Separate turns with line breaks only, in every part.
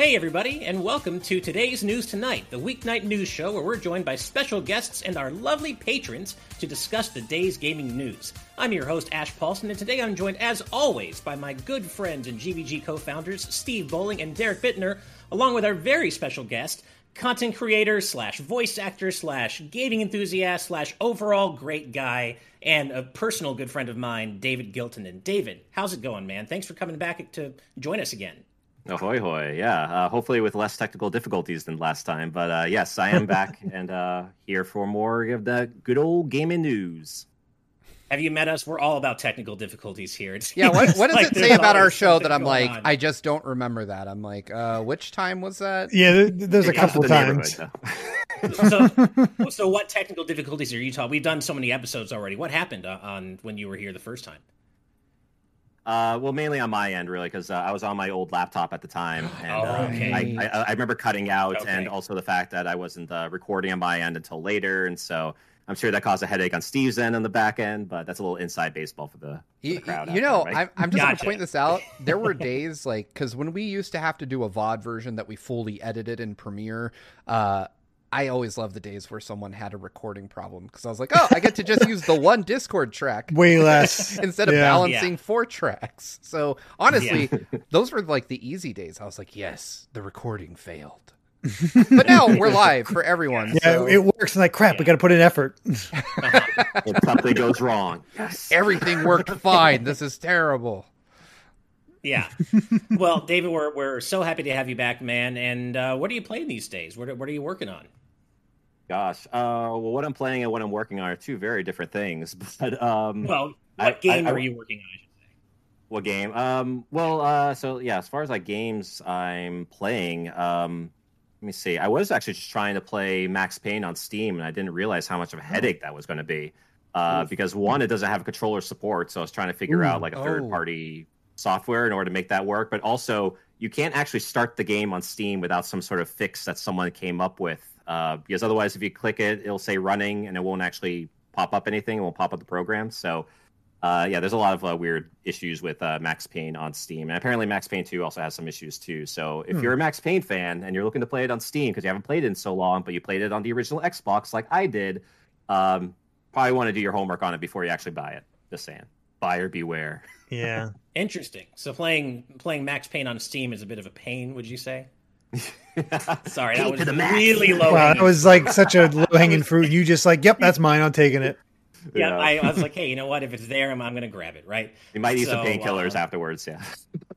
Hey, everybody, and welcome to today's News Tonight, the weeknight news show where we're joined by special guests and our lovely patrons to discuss the day's gaming news. I'm your host, Ash Paulson, and today I'm joined, as always, by my good friends and GVG co founders, Steve Bowling and Derek Bittner, along with our very special guest, content creator slash voice actor slash gaming enthusiast slash overall great guy and a personal good friend of mine, David Gilton. And David, how's it going, man? Thanks for coming back to join us again.
Ahoy, hoy. Yeah. Uh, hopefully with less technical difficulties than last time. But uh, yes, I am back and uh, here for more of the good old gaming news.
Have you met us? We're all about technical difficulties here. It's
yeah, what, what does like it say about our show that I'm like, on. I just don't remember that? I'm like, uh, which time was that?
Yeah, there's a couple times.
so, so, what technical difficulties are you talking? We've done so many episodes already. What happened uh, on when you were here the first time?
Uh, well, mainly on my end, really, because uh, I was on my old laptop at the time, and oh, okay. I, I, I, remember cutting out, okay. and also the fact that I wasn't uh, recording on my end until later, and so I'm sure that caused a headache on Steve's end on the back end. But that's a little inside baseball for the, for
you,
the crowd.
You know, there, right? I'm, I'm just gotcha. gonna point this out. There were days like because when we used to have to do a VOD version that we fully edited in Premiere, uh, I always love the days where someone had a recording problem because I was like, oh, I get to just use the one Discord track
way less
instead of yeah. balancing yeah. four tracks. So honestly, yeah. those were like the easy days. I was like, yes, the recording failed. but now we're live for everyone.
Yeah, so. it works. And like, crap, we got to put in effort.
if something goes wrong,
yes. everything worked fine. This is terrible.
Yeah. well, David, we're we're so happy to have you back, man. And uh, what are you playing these days? What what are you working on?
Gosh, uh, well, what I'm playing and what I'm working on are two very different things. But um,
well, what I, game I, I, are you working on? I should say.
What game? Um, well, uh, so yeah, as far as like games I'm playing, um, let me see. I was actually just trying to play Max Payne on Steam, and I didn't realize how much of a headache that was going to be. Uh, because one, it doesn't have controller support, so I was trying to figure Ooh, out like a third oh. party software in order to make that work. But also, you can't actually start the game on Steam without some sort of fix that someone came up with uh, because otherwise, if you click it, it'll say running and it won't actually pop up anything. It won't pop up the program. So, uh, yeah, there's a lot of uh, weird issues with uh, Max Payne on Steam, and apparently Max Payne 2 also has some issues too. So, if hmm. you're a Max Payne fan and you're looking to play it on Steam because you haven't played it in so long, but you played it on the original Xbox like I did, um, probably want to do your homework on it before you actually buy it. Just saying, buyer beware.
Yeah,
interesting. So playing playing Max Payne on Steam is a bit of a pain, would you say? Sorry, that was really low. Wow,
that was like such a low hanging fruit. You just like, yep, that's mine. I'm taking it.
Yeah, yeah. I, I, was like, hey, you know what? If it's there, I'm, I'm going to grab it, right?
You might need so, some painkillers uh, afterwards. Yeah,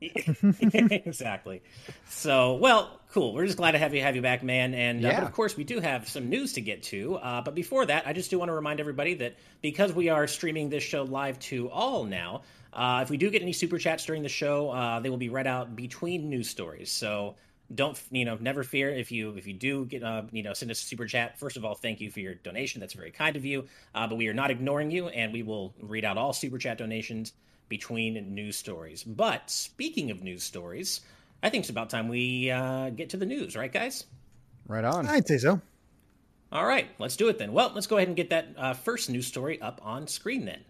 exactly. So, well, cool. We're just glad to have you have you back, man. And uh, yeah. but of course, we do have some news to get to. Uh, but before that, I just do want to remind everybody that because we are streaming this show live to all now. Uh, if we do get any super chats during the show, uh, they will be read out between news stories. So don't you know never fear if you if you do get uh, you know send us a super chat. First of all thank you for your donation. That's very kind of you. Uh, but we are not ignoring you and we will read out all super chat donations between news stories. But speaking of news stories i think it's about time we uh, get to the news. Right guys?
Right on.
I'd say so.
All right. Let's do it then. Well let's go ahead and get that uh, first news story up on screen then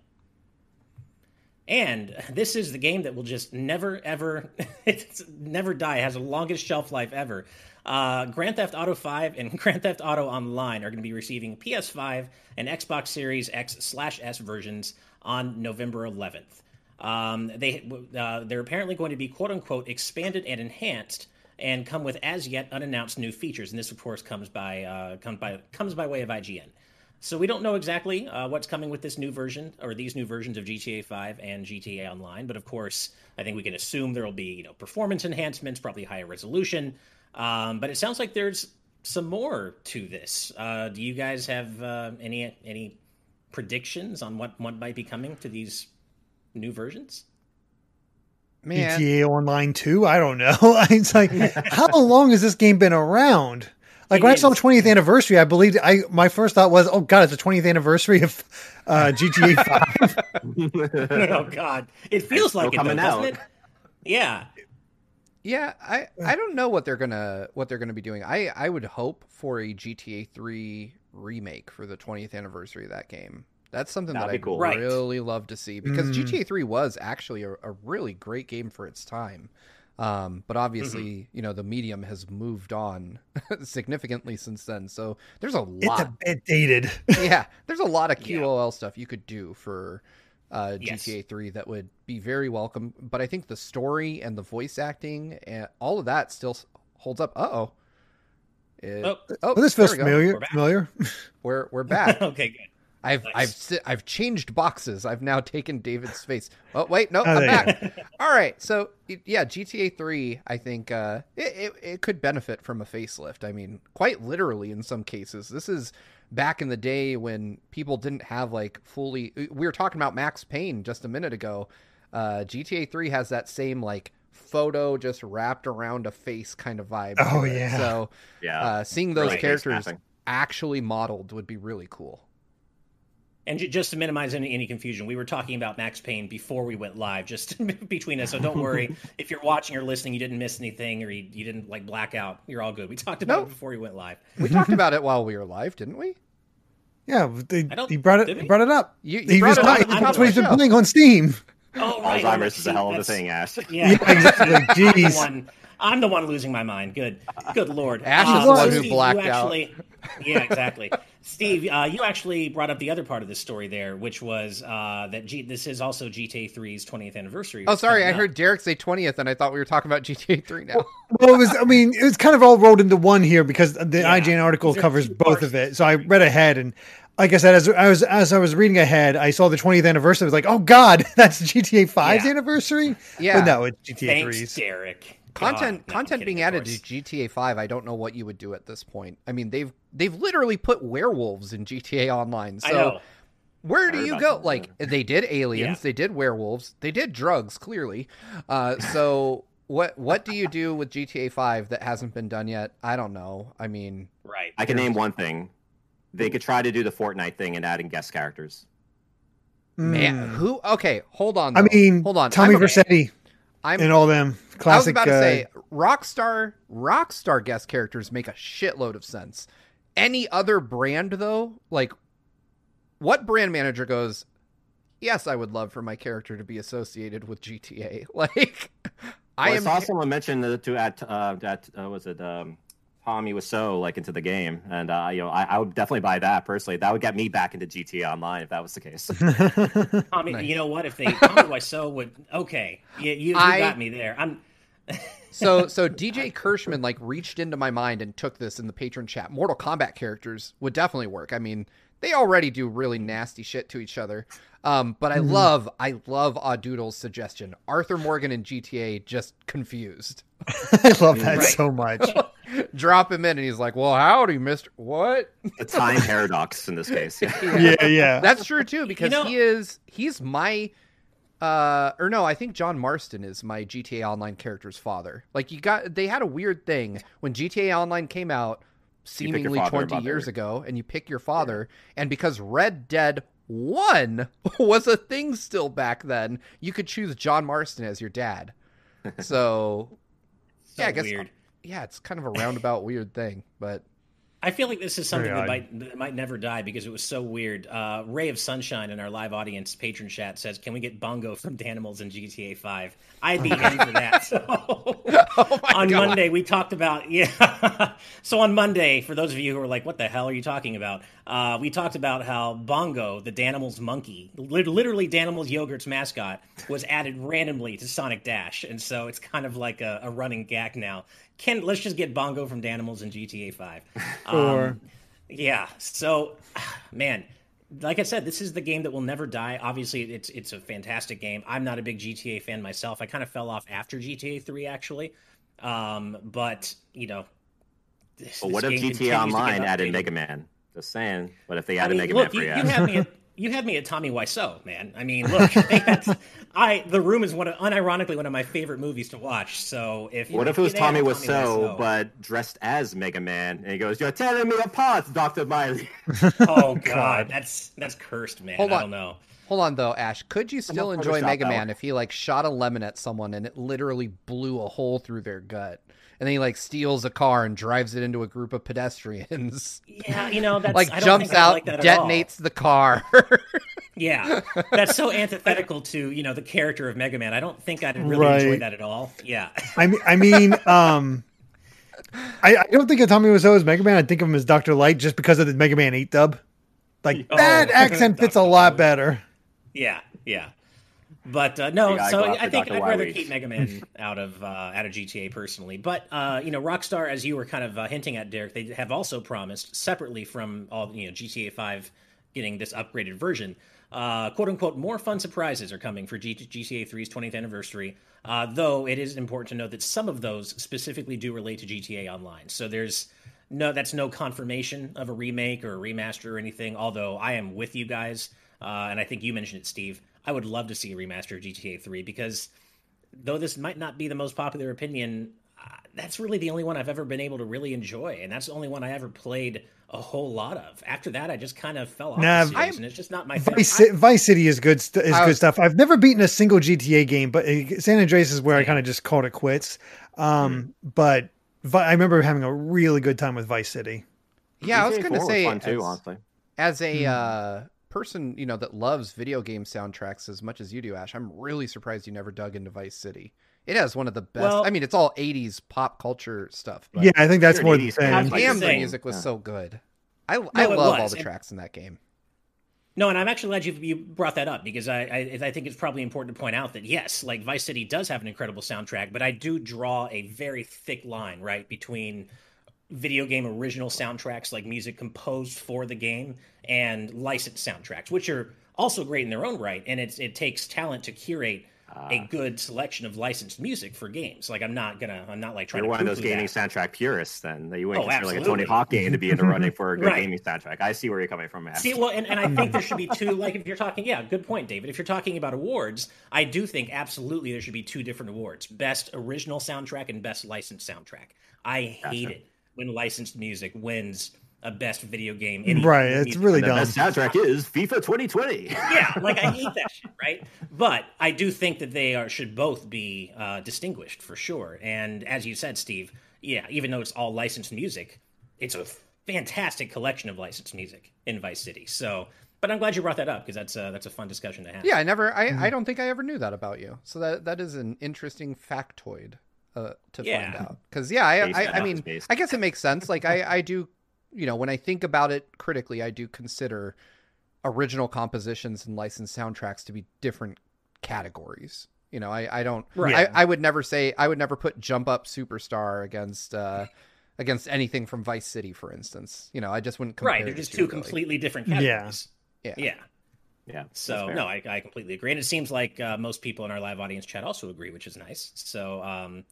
and this is the game that will just never, ever, it's never die. It has the longest shelf life ever. Uh, Grand Theft Auto 5 and Grand Theft Auto Online are going to be receiving PS5 and Xbox Series X slash S versions on November 11th. Um, they uh, they're apparently going to be quote unquote expanded and enhanced and come with as yet unannounced new features. And this, of course, comes by uh, comes by comes by way of IGN. So we don't know exactly uh, what's coming with this new version or these new versions of GTA 5 and GTA Online, but of course, I think we can assume there will be you know performance enhancements, probably higher resolution. Um, but it sounds like there's some more to this. Uh, do you guys have uh, any any predictions on what what might be coming to these new versions?
Man. GTA Online 2? I don't know. it's like, how long has this game been around? Like when I saw the 20th anniversary, I believed I my first thought was, "Oh God, it's the 20th anniversary of uh,
GTA 5." oh God, it feels like it, coming though, out. It? Yeah,
yeah. I I don't know what they're gonna what they're gonna be doing. I I would hope for a GTA 3 remake for the 20th anniversary of that game. That's something That'd that I cool. really right. love to see because mm. GTA 3 was actually a, a really great game for its time. Um, but obviously, mm-hmm. you know, the medium has moved on significantly since then. So there's a lot.
It's a bit dated.
yeah, there's a lot of QOL yeah. stuff you could do for uh, yes. GTA 3 that would be very welcome. But I think the story and the voice acting and all of that still holds up. Uh-oh.
It, oh. oh, this feels familiar.
We're
familiar.
We're we're back.
okay, good.
I've nice. I've I've changed boxes. I've now taken David's face. Oh wait, no, oh, I'm back. All right, so yeah, GTA Three. I think uh, it, it, it could benefit from a facelift. I mean, quite literally in some cases. This is back in the day when people didn't have like fully. We were talking about Max Payne just a minute ago. Uh, GTA Three has that same like photo just wrapped around a face kind of vibe.
Oh yeah.
So
yeah,
uh, seeing those really characters actually modeled would be really cool.
And just to minimize any, any confusion, we were talking about Max Payne before we went live, just between us. So don't worry if you're watching or listening, you didn't miss anything or you, you didn't like black out. You're all good. We talked about nope. it before we went live.
We talked about it while we were live, didn't we?
Yeah, they, he brought it. He brought it up.
You, you he was it
up. That's what he's been playing on Steam.
Oh, right.
Alzheimer's is a hell of a thing, Ash.
Yeah, yeah exactly. Jeez. I'm the one losing my mind. Good, good lord.
Ash is the one who blacked
actually, out. yeah, exactly. Steve, uh, you actually brought up the other part of the story there, which was uh, that G- this is also GTA 3's 20th anniversary.
Oh, sorry, I up. heard Derek say 20th, and I thought we were talking about GTA 3 now.
Well, it was. I mean, it was kind of all rolled into one here because the yeah. IGN article covers both of it. So I read ahead, and like I said, as I was as I was reading ahead, I saw the 20th anniversary. I was like, oh god, that's GTA 5's yeah. anniversary.
Yeah,
but no, it's GTA
Thanks,
3's.
Derek
content no, content being added to GTA 5 I don't know what you would do at this point. I mean, they've they've literally put werewolves in GTA online. So where do you go? Like they did aliens, yeah. they did werewolves, they did drugs clearly. Uh, so what what do you do with GTA 5 that hasn't been done yet? I don't know. I mean,
right.
I can name one thing. They could try to do the Fortnite thing and adding guest characters.
Man, mm. who? Okay, hold on. Though.
I mean,
hold on.
Tommy Vercetti. I'm and all them classic. I was
about
to
uh, say Rockstar Rockstar guest characters make a shitload of sense. Any other brand though, like what brand manager goes? Yes, I would love for my character to be associated with GTA. Like,
I, well, I saw someone mention to at uh, at uh, was it um, Tommy was so like into the game, and uh, you know I, I, would definitely buy that personally. That would get me back into GTA Online if that was the case.
Tommy, nice. you know what? If they Tommy Wiseau would, okay, you, you, you I, got me there. I'm.
so so DJ Kirschman like reached into my mind and took this in the patron chat. Mortal Kombat characters would definitely work. I mean, they already do really nasty shit to each other. Um, but I mm-hmm. love I love Audoodle's suggestion. Arthur Morgan in GTA just confused.
I love that right. so much.
drop him in, and he's like, "Well, howdy, Mister What?"
The time paradox in this case.
Yeah, yeah, yeah.
that's true too because you know, he is he's my. Uh, or no, I think John Marston is my GTA Online character's father. Like you got, they had a weird thing when GTA Online came out, seemingly twenty years ago, and you pick your father, yeah. and because Red Dead One was a thing still back then, you could choose John Marston as your dad. So, so yeah, I guess weird yeah, it's kind of a roundabout weird thing, but
I feel like this is something that might that might never die because it was so weird. Uh, Ray of Sunshine in our live audience patron chat says, "Can we get Bongo from Danimals in GTA 5?" I'd be in for that. So oh on God. Monday we talked about yeah. so on Monday, for those of you who are like, "What the hell are you talking about?" Uh, we talked about how Bongo, the Danimals monkey, literally Danimals Yogurt's mascot, was added randomly to Sonic Dash, and so it's kind of like a, a running gag now can let's just get Bongo from Danimals in GTA Five. Um, yeah. So, man, like I said, this is the game that will never die. Obviously, it's it's a fantastic game. I'm not a big GTA fan myself. I kind of fell off after GTA Three, actually. Um, but you know,
this, well, what if GTA Online added Mega Man? Just saying. What if they added I mean, Mega look,
Man
for
you? You had me. At, you had me at Tommy Wiseau, man. I mean, look, I the room is one of, unironically one of my favorite movies to watch. So if
what if it was Tommy Wiseau, but dressed as Mega Man, and he goes, "You're telling me apart, Doctor Wily."
oh God, that's that's cursed, man. Hold on. I don't know.
Hold on though, Ash. Could you still enjoy Mega Man if he like shot a lemon at someone and it literally blew a hole through their gut? And then he like steals a car and drives it into a group of pedestrians.
Yeah, you know, that's
like jumps out, like detonates the car.
Yeah, that's so antithetical to you know the character of Mega Man. I don't think I'd really
Right.
enjoy that at all. Yeah,
I mean, I mean, um, I, I don't think of Tommy Wiseau as Mega Man. I think of him as Doctor Light just because of the Mega Man Eight dub. Like
Oh,
that accent fits a lot better.
yeah, yeah. But uh, no, so I think. I'd rather keep Mega Man out of uh, out of GTA personally. But uh, you know, Rockstar, as you were kind of uh, hinting at, Derek, they have also promised separately from all you know GTA Five getting this upgraded version. Uh, quote unquote, more fun surprises are coming for G- GTA 3's 20th anniversary. Uh, though it is important to note that some of those specifically do relate to GTA Online. So there's no, that's no confirmation of a remake or a remaster or anything. Although I am with you guys, uh, and I think you mentioned it, Steve. I would love to see a remaster of GTA 3 because though this might not be the most popular opinion, uh, that's really the only one I've ever been able to really enjoy, and that's the only one I ever played a whole lot of. After that, I just kind of fell off
Nah,
the series, and it's just not my thing.
Vice, Ci- Vice City is good. St- is
I
good stuff. I've never beaten a single GTA game, but uh, San Andreas is where I kind of just called it quits. Um, But Vi- I remember having a really good time with Vice City.
Yeah, I was going to say
fun too,
as,
honestly.
as a
Hmm.
uh, person, you know, that loves video game soundtracks as much as you do, Ash, I'm really surprised you never dug into Vice City. It has one of the best.
Well-
I mean, it's all '80s pop culture stuff. But
yeah, I think that's more
an
the
80s kid. Like
damn,
the
the music was
Yeah.
so good. I I love all the tracks in that game.
No, and I'm actually glad you you brought that up because I, I I think it's probably important to point out that yes, like Vice City does have an incredible soundtrack, but I do draw a very thick line right between video game original soundtracks like music composed for the game and licensed soundtracks, which are also great in their own right, and it's it takes talent to curate
Ah.
a good selection of licensed music for games. Like I'm not gonna I'm not like trying
You're
to
one of those gaming
that.
soundtrack purists, then that you wouldn't
Oh,
consider like a
absolutely.
Tony Hawk game to be in the running for a good
Right.
gaming soundtrack. I see where you're coming from, man.
See, well, and, and I think there should be two. Like, if you're talking, yeah, good point, David. If you're talking about awards, I do think absolutely there should be two different awards: best original soundtrack and best licensed soundtrack. I hate
Gotcha.
it when licensed music wins a best video game. any
Right, it's
music.
really
the
dumb.
best soundtrack is FIFA 2020.
yeah, like I hate that shit, right? But I do think that they are should both be uh, distinguished for sure. And as you said, Steve, yeah, even though it's all licensed music, it's a fantastic collection of licensed music in Vice City. So, but I'm glad you brought that up because that's a, that's a fun discussion to have.
Yeah, I never. I,
Hmm.
I don't think I ever knew that about you. So that that is an interesting factoid uh, to
Yeah.
find out. Because yeah, I I, I mean. I guess it makes sense. Like I I do, you know, when I think about it critically, I do consider original compositions and licensed soundtracks to be different categories. You know, I I don't.
Right.
I, I would never say I would never put Jump Up Superstar against. uh Against anything from Vice City, for instance, you know, I just wouldn't compare.
right. They're just
two,
two
really.
completely different categories.
Yeah.
Yeah.
yeah. That's
So no, I, I completely agree, and it seems like uh, most people in our live audience chat also agree, which is nice. So um,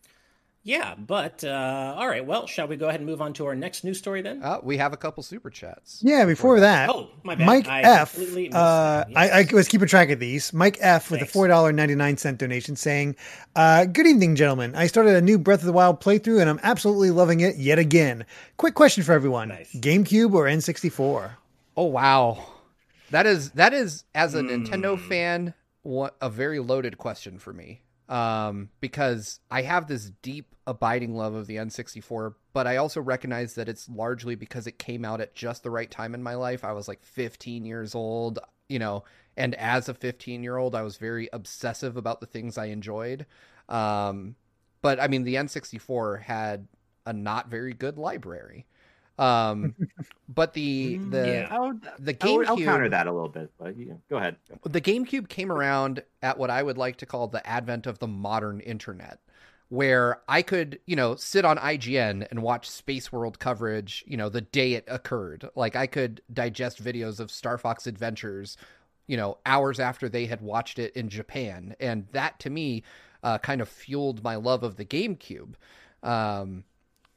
yeah, but uh, all right. Well, shall we go ahead and move on to our next news story then?
Uh, we have a couple super chats.
Yeah, before that,
oh, my bad.
Mike
I
F. Uh,
that.
I, I was keeping track of these. Mike F. with
Thanks.
a four dollar ninety nine cent donation, saying, uh, "Good evening, gentlemen. I started a new Breath of the Wild playthrough, and I'm absolutely loving it yet again. Quick question for everyone:
Nice.
GameCube or N sixty four?
Oh wow, that is that is as a Nintendo
Hmm.
fan, what a very loaded question for me. Um, because I have this deep, abiding love of the N64, but I also recognize that it's largely because it came out at just the right time in my life. I was like 15 years old, you know, and as a 15 year old, I was very obsessive about the things I enjoyed. Um, but I mean, the N64 had a not very good library. Um, but the the
Mm, Yeah.
I would,
the
I would- I'll counter that a little bit, but you, go ahead.
the GameCube came around at what I would like to call the advent of the modern internet, where I could, you know, sit on IGN and watch Space World coverage, you know, the day it occurred. Like I could digest videos of Star Fox Adventures, you know, hours after they had watched it in Japan, and that to me uh, kind of fueled my love of the GameCube. Um,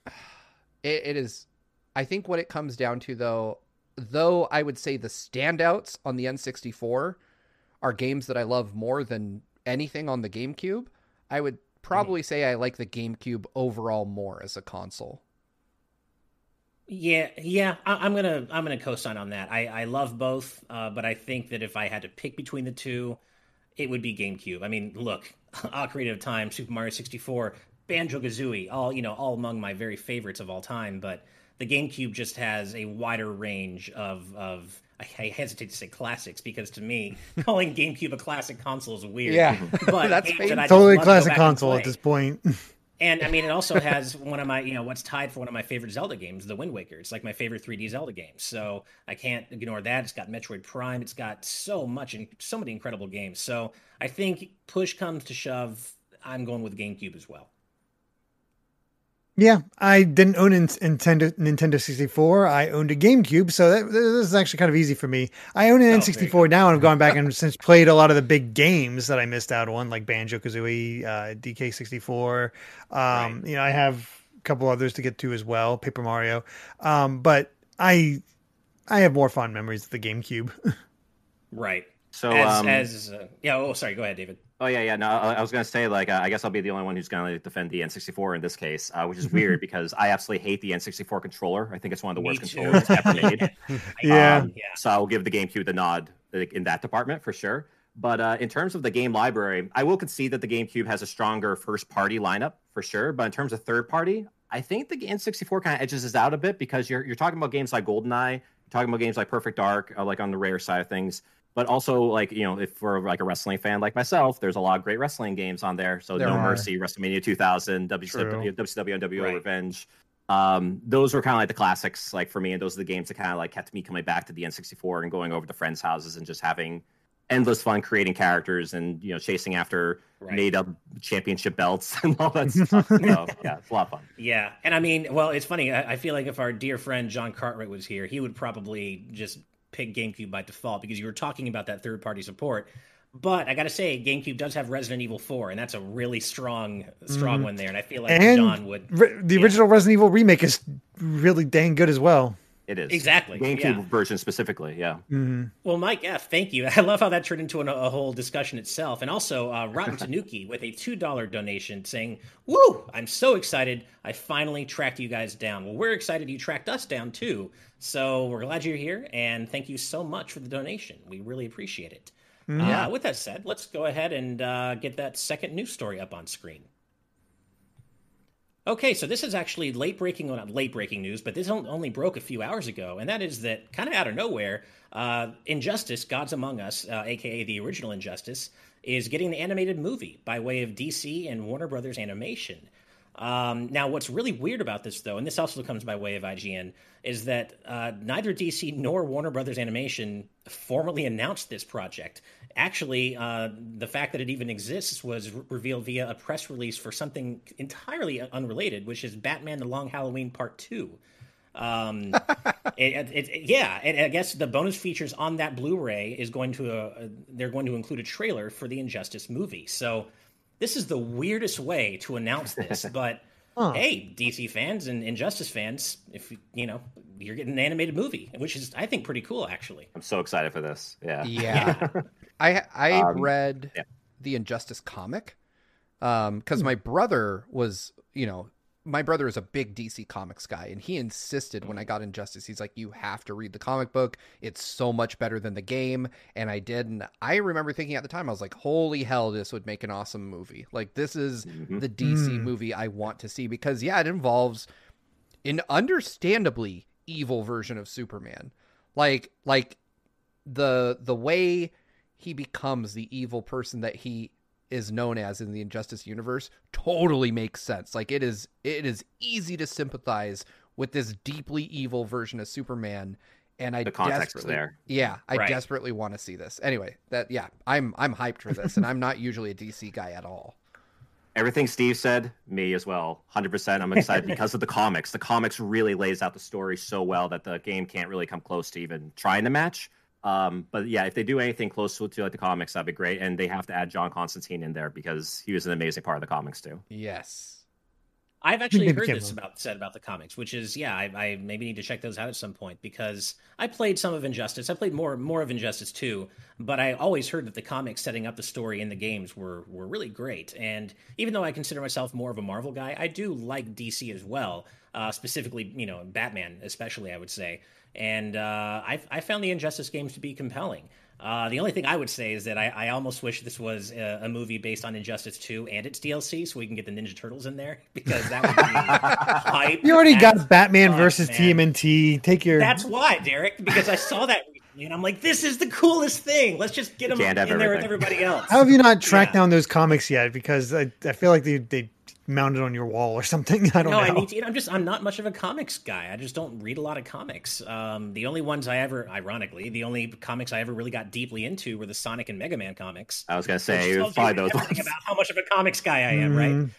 it, it is, I think, what it comes down to, though. Though I would say the standouts on the N64 are games that I love more than anything on the GameCube. I would probably say I like the GameCube overall more as a console.
Yeah, yeah, I, I'm gonna I'm gonna co-sign on that. I I love both, uh, but I think that if I had to pick between the two, it would be GameCube. I mean, look, Ocarina of Time, Super Mario 64, Banjo Kazooie, all you know, all among my very favorites of all time. But the GameCube just has a wider range of of I hesitate to say classics because to me, calling GameCube a classic console is weird.
Yeah,
but that's that
totally classic console at this point.
And I mean, it also has one of my, you know, what's tied for one of my favorite Zelda games, The Wind Waker. It's like my favorite 3D Zelda game. So I can't ignore that. It's got Metroid Prime. It's got so much and so many incredible games. So I think push comes to shove, I'm going with GameCube as well.
Yeah, I didn't own a Nintendo Nintendo 64. I owned a GameCube, so that, this is actually kind of easy for me. I own an oh, N64 now, and I've gone back and since played a lot of the big games that I missed out on, like Banjo Kazooie, uh, DK64. Um, right. You know, I have a couple others to get to as well, Paper Mario. Um, but I I have more fond memories of the GameCube.
right. So as, um, as uh, yeah. Oh, sorry. Go ahead, David.
Oh yeah, yeah. No, I was gonna say like uh, I guess I'll be the only one who's gonna defend the N64 in this case, uh, which is weird because I absolutely hate the N64 controller. I think it's one of the worst controllers ever made.
yeah. Um,
yeah. So I will give the GameCube the nod in that department for sure. But uh, in terms of the game library, I will concede that the GameCube has a stronger first party lineup for sure. But in terms of third party, I think the N64 kind of edges us out a bit because you're you're talking about games like GoldenEye, you're talking about games like Perfect Dark, uh, like on the rare side of things but also like you know if we're like a wrestling fan like myself there's a lot of great wrestling games on there so there no are. mercy wrestlemania 2000 wcw, WCW nwo right. revenge um, those were kind of like the classics like for me and those are the games that kind of like kept me coming back to the n64 and going over to friends houses and just having endless fun creating characters and you know chasing after right. made up championship belts and all that stuff. so, yeah, it's a lot of fun.
Yeah, and I mean, well, it's funny. I, I, feel like if our dear friend John Cartwright was here, he would probably just pick GameCube by default because you were talking about that third party support. But I got to say, GameCube does have Resident Evil 4, and that's a really strong, strong mm. one there. And I feel like and John would.
Re- the yeah. original Resident Evil remake is really dang good as well.
It is
exactly
GameCube yeah. version specifically. Yeah.
Mm-hmm.
Well, Mike F, thank you. I love how that turned into an, a whole discussion itself, and also uh, Rotten Tanuki with a two dollar donation saying, "Woo! I'm so excited. I finally tracked you guys down. Well, we're excited you tracked us down too. So we're glad you're here, and thank you so much for the donation. We really appreciate it. Mm-hmm. Uh, with that said, let's go ahead and uh, get that second news story up on screen. Okay, so this is actually late breaking, well, not late breaking news, but this only broke a few hours ago, and that is that kind of out of nowhere, uh, Injustice: Gods Among Us, uh, aka the original Injustice, is getting an animated movie by way of DC and Warner Brothers Animation. Um, now, what's really weird about this, though, and this also comes by way of IGN, is that uh, neither DC nor Warner Brothers Animation formally announced this project. Actually, uh, the fact that it even exists was re- revealed via a press release for something entirely unrelated, which is Batman: The Long Halloween Part Two. Um, it, it, it, yeah, and I guess the bonus features on that Blu-ray is going to uh, they're going to include a trailer for the Injustice movie. So this is the weirdest way to announce this, but huh. hey, DC fans and Injustice fans, if you know, you're getting an animated movie, which is I think pretty cool actually.
I'm so excited for this. Yeah.
Yeah. I I um, read yeah. the Injustice comic um cuz my brother was, you know, my brother is a big DC Comics guy, and he insisted when I got Injustice, he's like, "You have to read the comic book. It's so much better than the game." And I did, and I remember thinking at the time, I was like, "Holy hell, this would make an awesome movie! Like this is mm-hmm. the DC mm. movie I want to see because yeah, it involves an understandably evil version of Superman, like like the the way he becomes the evil person that he is known as in the Injustice universe totally makes sense. Like it is it is easy to sympathize with this deeply evil version of Superman and I
the context there.
Yeah, I right. desperately want to see this. Anyway, that yeah, I'm I'm hyped for this and I'm not usually a DC guy at all.
Everything Steve said, me as well. 100%. I'm excited because of the comics. The comics really lays out the story so well that the game can't really come close to even trying to match. Um, but yeah, if they do anything close to, to like the comics, that'd be great. And they have to add John Constantine in there because he was an amazing part of the comics too.
Yes.
I've actually heard this about said about the comics, which is yeah, I, I, maybe need to check those out at some point because I played some of Injustice. I played more more of Injustice too, but I always heard that the comics setting up the story in the games were were really great. And even though I consider myself more of a Marvel guy, I do like DC as well. Uh, specifically, you know, Batman, especially, I would say and uh, I, I, found the Injustice games to be compelling. Uh, the only thing I would say is that I, I almost wish this was a, a, movie based on Injustice 2 and its DLC, so we can get the Ninja Turtles in there because that would be hype.
You already got Batman versus man. TMNT. Take your.
That's why, Derek, because I saw that recently and I'm like, this is the coolest thing. Let's just get them in everything. there with everybody else.
How have you not tracked yeah. down those comics yet? Because I, I feel like they they mounted on your wall or something. I don't no, know. I
need to, I'm just I'm not much of a comics guy. I just don't read a lot of comics. Um, the only ones I ever, ironically, the only comics I ever really got deeply into were the Sonic and Mega Man comics.
I was gonna say probably those ones.
about how much of a comics guy I am, mm-hmm. right?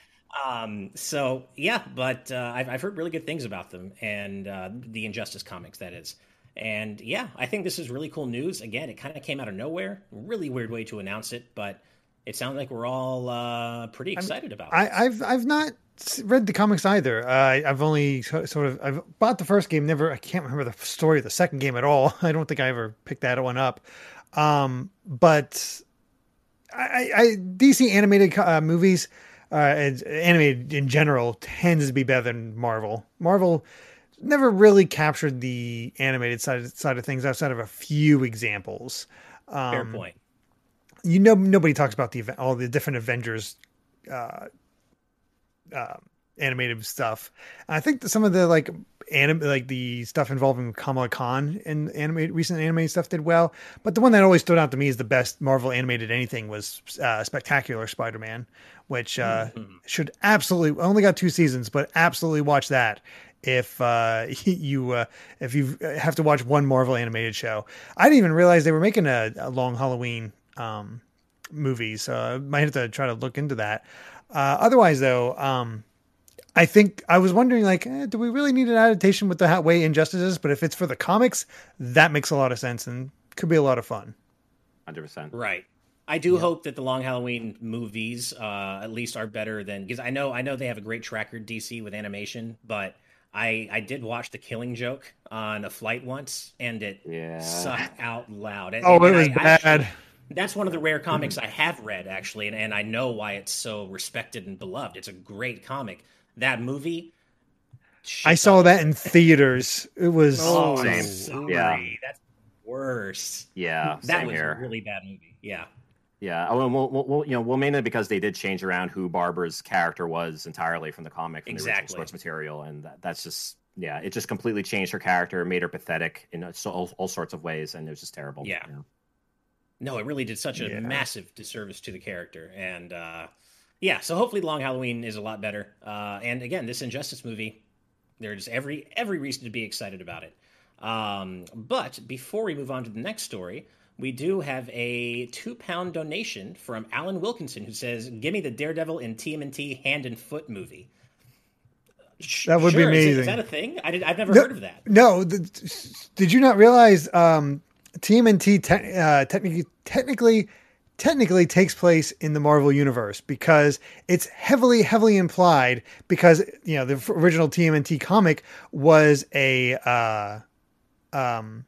Um, so yeah, but uh, I've I've heard really good things about them and uh, the Injustice comics that is. And yeah, I think this is really cool news. Again, it kind of came out of nowhere. Really weird way to announce it, but it sounds like we're all uh, pretty excited
I'm,
about it.
I, have I've not read the comics either. Uh, I've only sort of I've bought the first game. Never I can't remember the story of the second game at all. I don't think I ever picked that one up. Um, but I, I DC animated uh, movies uh, and animated in general tends to be better than Marvel. Marvel never really captured the animated side side of things outside of a few examples.
Um, Fair point
you know nobody talks about the all the different Avengers uh, uh, animated stuff. And I think some of the like anim like the stuff involving Kamala Khan and animated recent animated stuff did well. But the one that always stood out to me as the best Marvel animated anything was uh, Spectacular Spider-Man, which uh, mm-hmm. should absolutely only got two seasons, but absolutely watch that if uh, you uh, if you have to watch one Marvel animated show. I didn't even realize they were making a, a long Halloween um, movies. So I might have to try to look into that. Uh, otherwise, though, um, I think I was wondering, like, eh, do we really need an adaptation with the way Injustice is? But if it's for the comics, that makes a lot of sense and could be a lot of fun.
Hundred percent.
Right. I do yeah. hope that the Long Halloween movies, uh, at least, are better than because I know I know they have a great tracker DC with animation, but I I did watch The Killing Joke on a flight once, and it yeah. sucked out loud.
And, oh, and it was I, bad. I,
that's one of the rare comics mm-hmm. I have read actually, and, and I know why it's so respected and beloved. It's a great comic. That movie.
I saw that in theaters. It was
oh, same. Sorry. Yeah, that's worse.
Yeah,
that was
here.
a really bad movie. Yeah.
Yeah, oh, well, well, well, you know, well, mainly because they did change around who Barbara's character was entirely from the comic, from exactly. the original source material, and that, that's just yeah, it just completely changed her character, made her pathetic in all, all sorts of ways, and it was just terrible.
Yeah. You know? No, it really did such a yeah. massive disservice to the character, and uh, yeah. So hopefully, Long Halloween is a lot better. Uh, and again, this Injustice movie, there's every every reason to be excited about it. Um, but before we move on to the next story, we do have a two pound donation from Alan Wilkinson who says, "Give me the Daredevil and TMNT hand and foot movie."
That would sure. be amazing. Is,
is, that a thing? I did, I've never no, heard of that.
No, the, did you not realize um, TMNT te- uh, technically technically technically takes place in the Marvel universe because it's heavily heavily implied because you know the original TMNT comic was a uh, um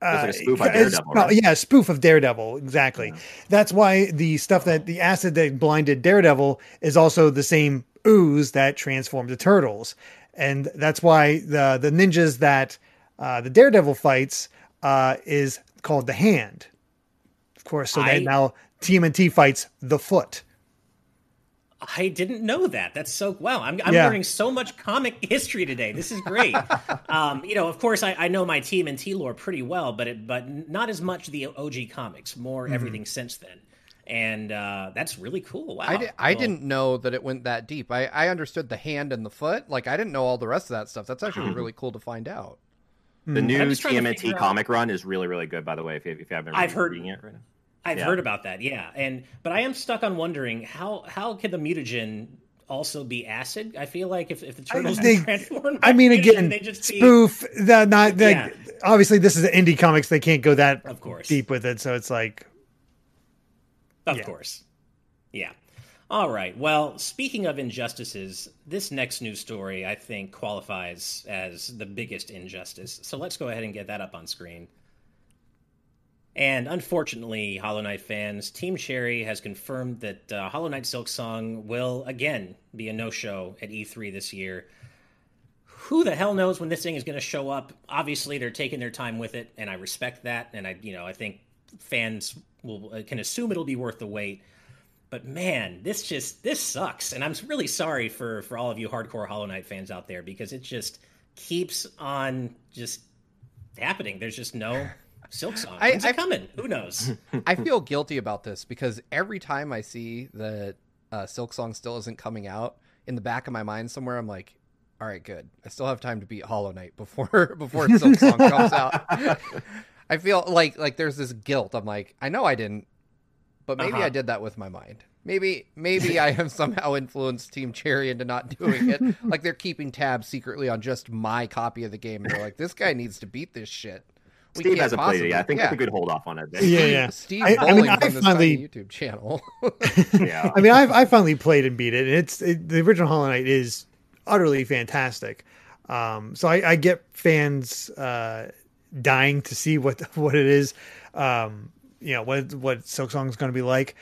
uh, like spoof Daredevil, right?
Yeah, spoof of Daredevil. Exactly. Yeah. That's why the stuff that the acid that blinded Daredevil is also the same ooze that transformed the turtles, and that's why the the ninjas that uh, the Daredevil fights uh, is called the Hand. Of course, so I, that now TMNT fights the Foot.
I didn't know that. That's so wow. I'm, I'm yeah. learning so much comic history today. This is great. um, you know, of course, I, I know my team TMNT lore pretty well, but it, but not as much the OG comics. More mm-hmm. everything since then and uh, that's really cool. Wow,
I, di- I well, didn't know that it went that deep. I, I understood the hand and the foot. Like I didn't know all the rest of that stuff. That's actually really cool to find out.
The hmm. new TMNT comic run is really, really good. By the way, if you, if you haven't
I've heard,
reading it right now.
I've yeah. heard about that. Yeah, and but I am stuck on wondering how how could the mutagen also be acid? I feel like if, if the turtles they, transform,
I mean, again, they just spoof. Be, the, not the, yeah. obviously this is indie comics. They can't go that of course deep with it, so it's like,
of yeah. course, yeah. All right. Well, speaking of injustices, this next news story I think qualifies as the biggest injustice. So let's go ahead and get that up on screen. And unfortunately, Hollow Knight fans, Team Cherry has confirmed that uh, Hollow Knight Silksong will again be a no show at E3 this year. who the hell knows when this thing is going to show up? Obviously, they're taking their time with it, and I respect that. And I, you know, I think fans will uh, can assume it'll be worth the wait. But man, this just this sucks, and I'm really sorry for for all of you hardcore Hollow Knight fans out there because it just keeps on just happening. There's just no Silksong. When's I, it coming? Who knows?
I feel guilty about this because every time I see that uh, Silksong still isn't coming out, in the back of my mind somewhere, I'm like, all right, good. I still have time to beat Hollow Knight before before Silksong comes out. I feel like like there's this guilt. I'm like, I know I didn't, but maybe uh-huh. I did that with my mind. Maybe maybe I have somehow influenced Team Cherry into not doing it. like they're keeping tabs secretly on just my copy of the game, and they're like, this guy needs to beat this shit.
We Steve hasn't possibly, played it. Yeah, I think yeah. we could hold off on it.
Yeah, yeah.
Steve I, I mean, I finally YouTube channel.
yeah, I mean, I I finally played and beat it. And it's it, the original Hollow Knight is utterly fantastic. Um, so I, I, get fans uh, dying to see what what it is, um, you know, what what Silksong is going to be like.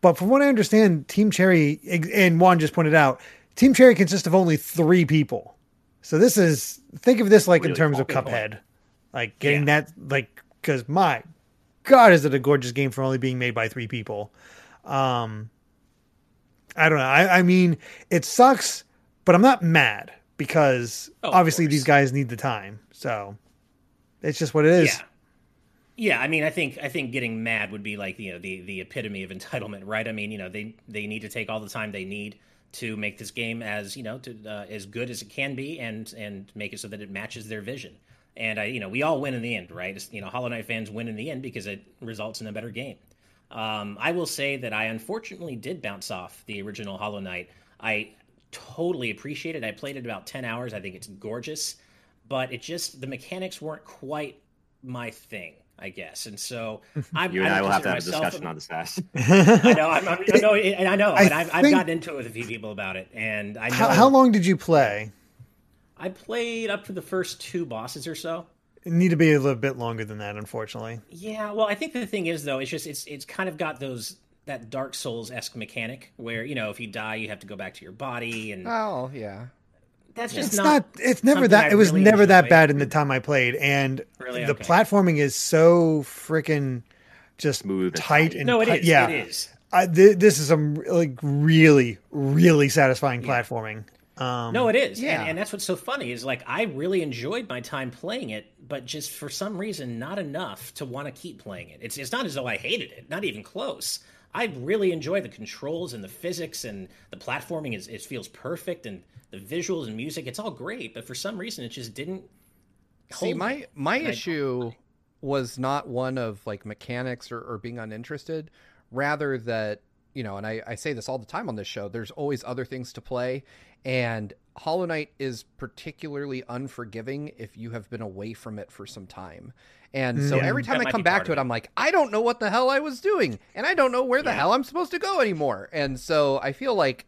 But from what I understand, Team Cherry and Juan just pointed out, Team Cherry consists of only three people. So this is think of this like really in terms of Cuphead, like getting yeah. that like because my God, is it a gorgeous game for only being made by three people? Um, I don't know. I, I mean, it sucks but I'm not mad because oh, obviously these guys need the time. So it's just what it is.
Yeah. Yeah, I mean, I think I think getting mad would be like you know the the epitome of entitlement, right? I mean, you know, they they need to take all the time they need to make this game as you know to uh, as good as it can be, and and make it so that it matches their vision. And I, you know, we all win in the end, right? You know, Hollow Knight fans win in the end because it results in a better game. Um, I will say that I unfortunately did bounce off the original Hollow Knight. I totally appreciate it. I played it about 10 hours. I think it's gorgeous, but it just, the mechanics weren't quite my thing. I guess, and so
I'm, you and I, I will have to have a discussion on this fast.
I know, I'm, I'm, I know, and I know, I and I've, I've, gotten into it with a few people about it, and I know.
How, how, long did you play?
I played up to the first two bosses or so.
It need to be a little bit longer than that, unfortunately.
Yeah, well, I think the thing is though, it's just it's it's kind of got those that Dark Souls esque mechanic where you know if you die you have to go back to your body and
oh yeah,
that's just
it's
not.
not it's never that. I it was really never that bad in the time I played, and really? the okay. platforming is so freaking just smooth, tight and
no, it
is.
Yeah, it is.
I, th- this is some like really, really satisfying yeah. platforming. Um,
no, it is. Yeah. And, and, that's what's so funny is like I really enjoyed my time playing it, but just for some reason, not enough to want to keep playing it. It's it's not as though I hated it, not even close. I really enjoy the controls and the physics and the platforming is it feels perfect and the visuals and music it's all great but for some reason it just didn't
see my my issue was not one of like mechanics or, or being uninterested. Rather that you know and I, I say this all the time on this show there's always other things to play and hollow knight is particularly unforgiving if you have been away from it for some time and so yeah, every time I come back to it, it, I'm like, I don't know what the hell I was doing, and I don't know where the yeah. hell I'm supposed to go anymore. And so I feel like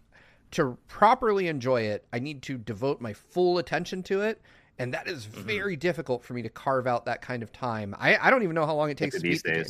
to properly enjoy it, I need to devote my full attention to it. And that is mm-hmm. very difficult for me to carve out that kind of time. I, I don't even know how long it takes to beat the game.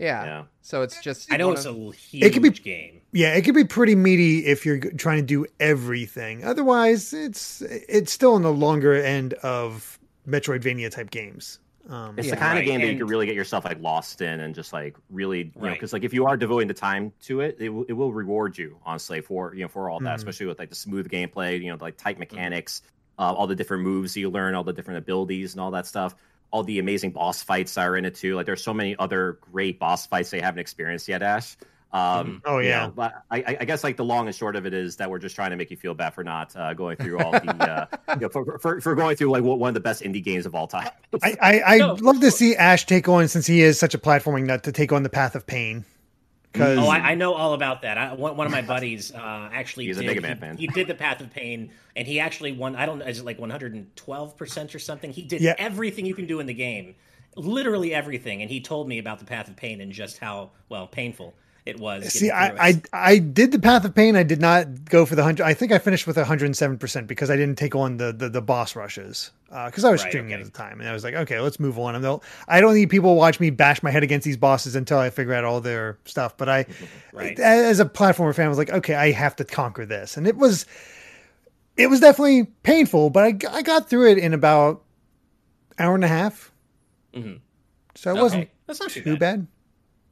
Yeah. yeah. So it's just
I know it's of, a huge it could be, game.
Yeah, it could be pretty meaty if you're trying to do everything. Otherwise, it's it's still on the longer end of Metroidvania type games.
Um, it's yeah, the kind right. of game that you can really get yourself like lost in and just like really, you right. know, because like if you are devoting the time to it, it, w- it will reward you honestly for you know for all that, mm especially with like the smooth gameplay, you know, like tight mm-hmm. mechanics, mm uh, all the different moves you learn, all the different abilities and all that stuff, all the amazing boss fights that are in it too. Like there's so many other great boss fights they haven't experienced yet, Ash. Um,
mm-hmm. oh yeah,
you know, but I, I, guess like the long and short of it is that we're just trying to make you feel bad for not uh, going through all the uh, you know, for, for, for going through like one of the best indie games of all time.
I I, I no, love to see Ash take on since he is such a platforming nut to take on the path of pain.
Cause... Oh, I, I, know all about that. I, one, one of my buddies uh, actually
he's
did,
a Mega Man he,
fan. He did the Path of Pain, and he actually won. I don't know, is it like one hundred and twelve percent or something? He did yeah. everything you can do in the game, literally everything. And he told me about the Path of Pain and just how well painful it was.
See, I, I, I did the Path of Pain. I did not go for the hundred. I think I finished with hundred and seven percent because I didn't take on the the, the boss rushes because uh, I was right, streaming okay. at the time, and I was like, okay, let's move on. And I don't need people watch me bash my head against these bosses until I figure out all their stuff. But I, right. as a platformer fan, I was like, okay, I have to conquer this, and it was it was definitely painful, but I, I got through it in about hour and a half.
Mm-hmm.
So it okay. wasn't
That's not
too, too bad.
bad.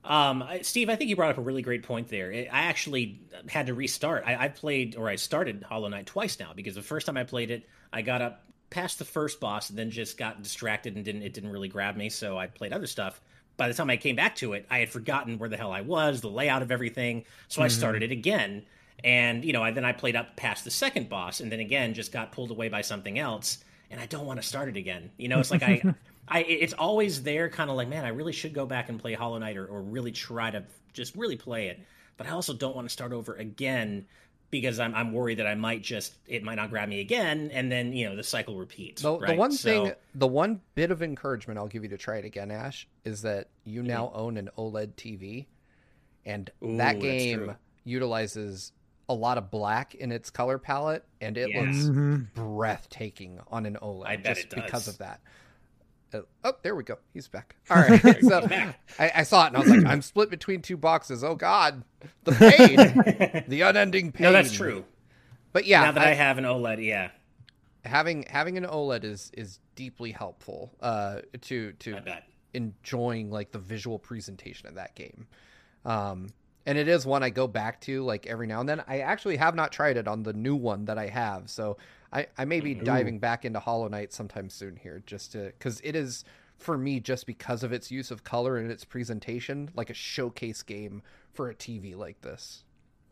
Um, Steve, I think you brought up a really great point there. I actually had to restart. I, I played or I started Hollow Knight twice now because the first time I played it, I got up past the first boss and then just got distracted and didn't it didn't really grab me, so I played other stuff. By the time I came back to it, I had forgotten where the hell I was, the layout of everything, so mm-hmm. I started it again. And you know, I, then I played up past the second boss, and then again just got pulled away by something else, and I don't want to start it again. You know, it's like I, I, it's always there, kind of like, man, I really should go back and play Hollow Knight, or, or really try to just really play it. But I also don't want to start over again because I'm I'm worried that I might just it might not grab me again, and then you know the cycle repeats.
The,
right?
the one so, thing, the one bit of encouragement I'll give you to try it again, Ash, is that you now mm-hmm. own an OLED TV, and Ooh, that game utilizes a lot of black in its color palette, and it yes. looks mm-hmm. breathtaking on an OLED just because of that. Uh, oh, there we go. He's back. All right. so I, I, saw it and I was like, I'm split between two boxes. Oh God, the pain, the unending pain.
No, that's true.
But yeah,
now that I, I, have an OLED, yeah,
having having an OLED is is deeply helpful uh, to to enjoying like the visual presentation of that game. Um, and it is one I go back to like every now and then. I actually have not tried it on the new one that I have, so I, I may be Ooh. diving back into Hollow Knight sometime soon here, just to because it is for me just because of its use of color and its presentation, like a showcase game for a TV like this.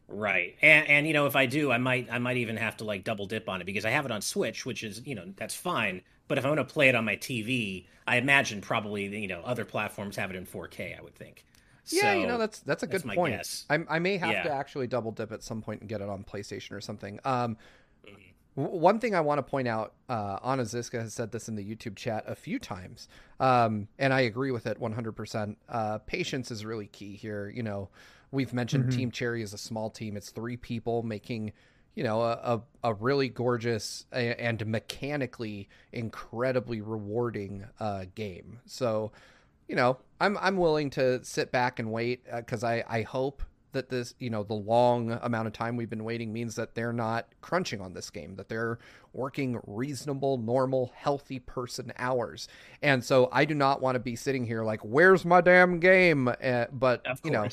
Right, and and you know if I do, I might I might even have to like double dip on it because I have it on Switch, which is you know that's fine. But if I'm going to play it on my TV, I imagine probably you know other platforms have it in 4K. I would think.
Yeah, so, you know that's that's a good that's point. I, I may have yeah. to actually double dip at some point and get it on PlayStation or something. Um, one thing I want to point out, uh, Anna Ziska has said this in the YouTube chat a few times, um, and I agree with it 100%. Uh, patience is really key here. You know, we've mentioned mm-hmm. Team Cherry is a small team, it's three people making, you know, a, a, a really gorgeous and mechanically incredibly rewarding uh, game. So, you know, I'm, I'm willing to sit back and wait because uh, I, I hope that this, you know, the long amount of time we've been waiting means that they're not crunching on this game, that they're working reasonable, normal, healthy person hours. And so I do not want to be sitting here like, where's my damn game? Uh, but, you know,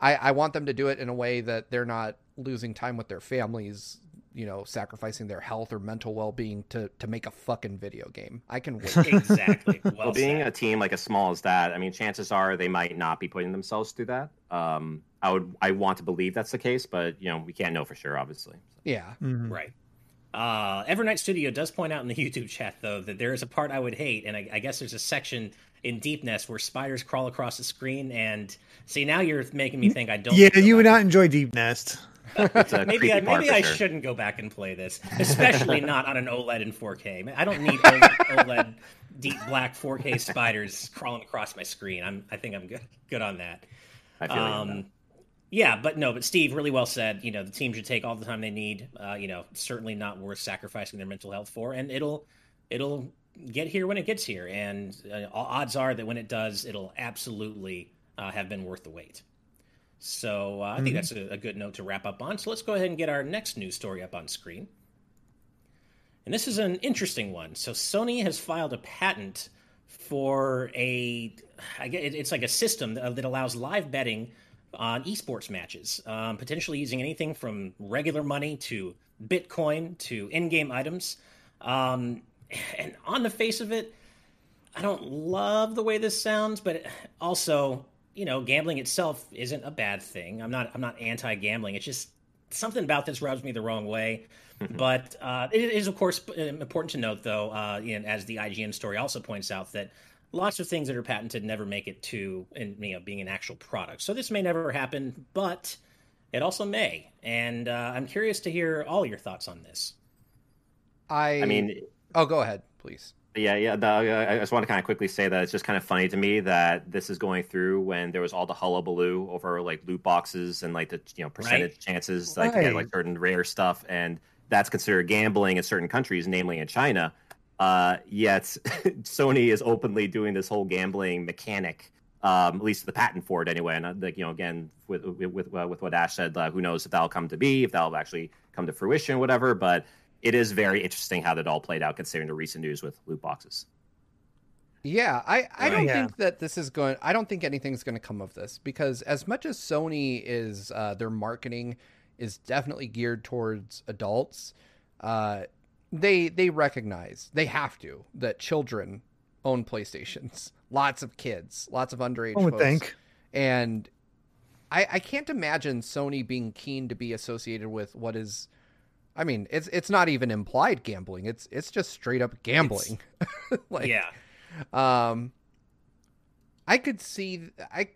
I, I want them to do it in a way that they're not losing time with their families you know sacrificing their health or mental well-being to to make a fucking video game. I can wait.
Exactly. Well,
well being a team like as small as that i mean chances are they might not be putting themselves through that. Um i would i want to believe that's the case but you know we can't know for sure obviously.
Yeah.
Mm-hmm. right. Uh evernight studio does point out in the youtube chat though that there is a part i would hate and I, I guess there's a section in Deepnest where spiders crawl across the screen and see now you're making me think I don't.
Yeah, you would not enjoy Deepnest
maybe I, maybe I sure. shouldn't go back and play this, especially not on an OLED in 4K. I don't need OLED deep black 4K spiders crawling across my screen. I'm I think I'm good good on that.
I feel um,
yeah, but no, but Steve, really well said. You know, the team should take all the time they need. Uh, you know, certainly not worth sacrificing their mental health for, and it'll it'll get here when it gets here. And uh, odds are that when it does, it'll absolutely uh, have been worth the wait. So uh, I mm-hmm. think that's a, a, good note to wrap up on. So let's go ahead and get our next news story up on screen. And this is an interesting one. So Sony has filed a patent for a, I guess it's like a system that, allows live betting on esports matches, um, potentially using anything from regular money to Bitcoin to in-game items. Um, and on the face of it, I don't love the way this sounds, but also you know, gambling itself isn't a bad thing. I'm not I'm not anti-gambling. It's just something about this rubs me the wrong way. Mm-hmm. But uh, it is, of course, important to note, though, uh, you know, as the IGN story also points out, that lots of things that are patented never make it to, in, you know, being an actual product. So this may never happen, but it also may. And uh, I'm curious to hear all your thoughts on this.
I,
I mean,
oh, go ahead, please.
Yeah, yeah. The, I just want to kind of quickly say that it's just kind of funny to me that this is going through when there was all the hullabaloo over like loot boxes and like the you know percentage right. chances like right. to get like certain rare stuff, and that's considered gambling in certain countries, namely in China. Uh, yet Sony is openly doing this whole gambling mechanic, um, at least the patent for it anyway. And uh, like you know, again with with uh, with what Ash said, uh, who knows if that'll come to be, if that'll actually come to fruition, whatever. But it is very interesting how that all played out, considering the recent news with loot boxes.
Yeah, I, I don't
Yeah.
think that this is going. I don't think anything's going to come of this because as much as Sony is uh, their marketing is definitely geared towards adults, uh, they they recognize they have to that children own PlayStations. Lots of kids, lots of underage.
I would
folks.
think.
and I I can't imagine Sony being keen to be associated with what is. I mean, it's it's not even implied gambling. It's it's just straight up gambling. like,
yeah.
um, I could see. I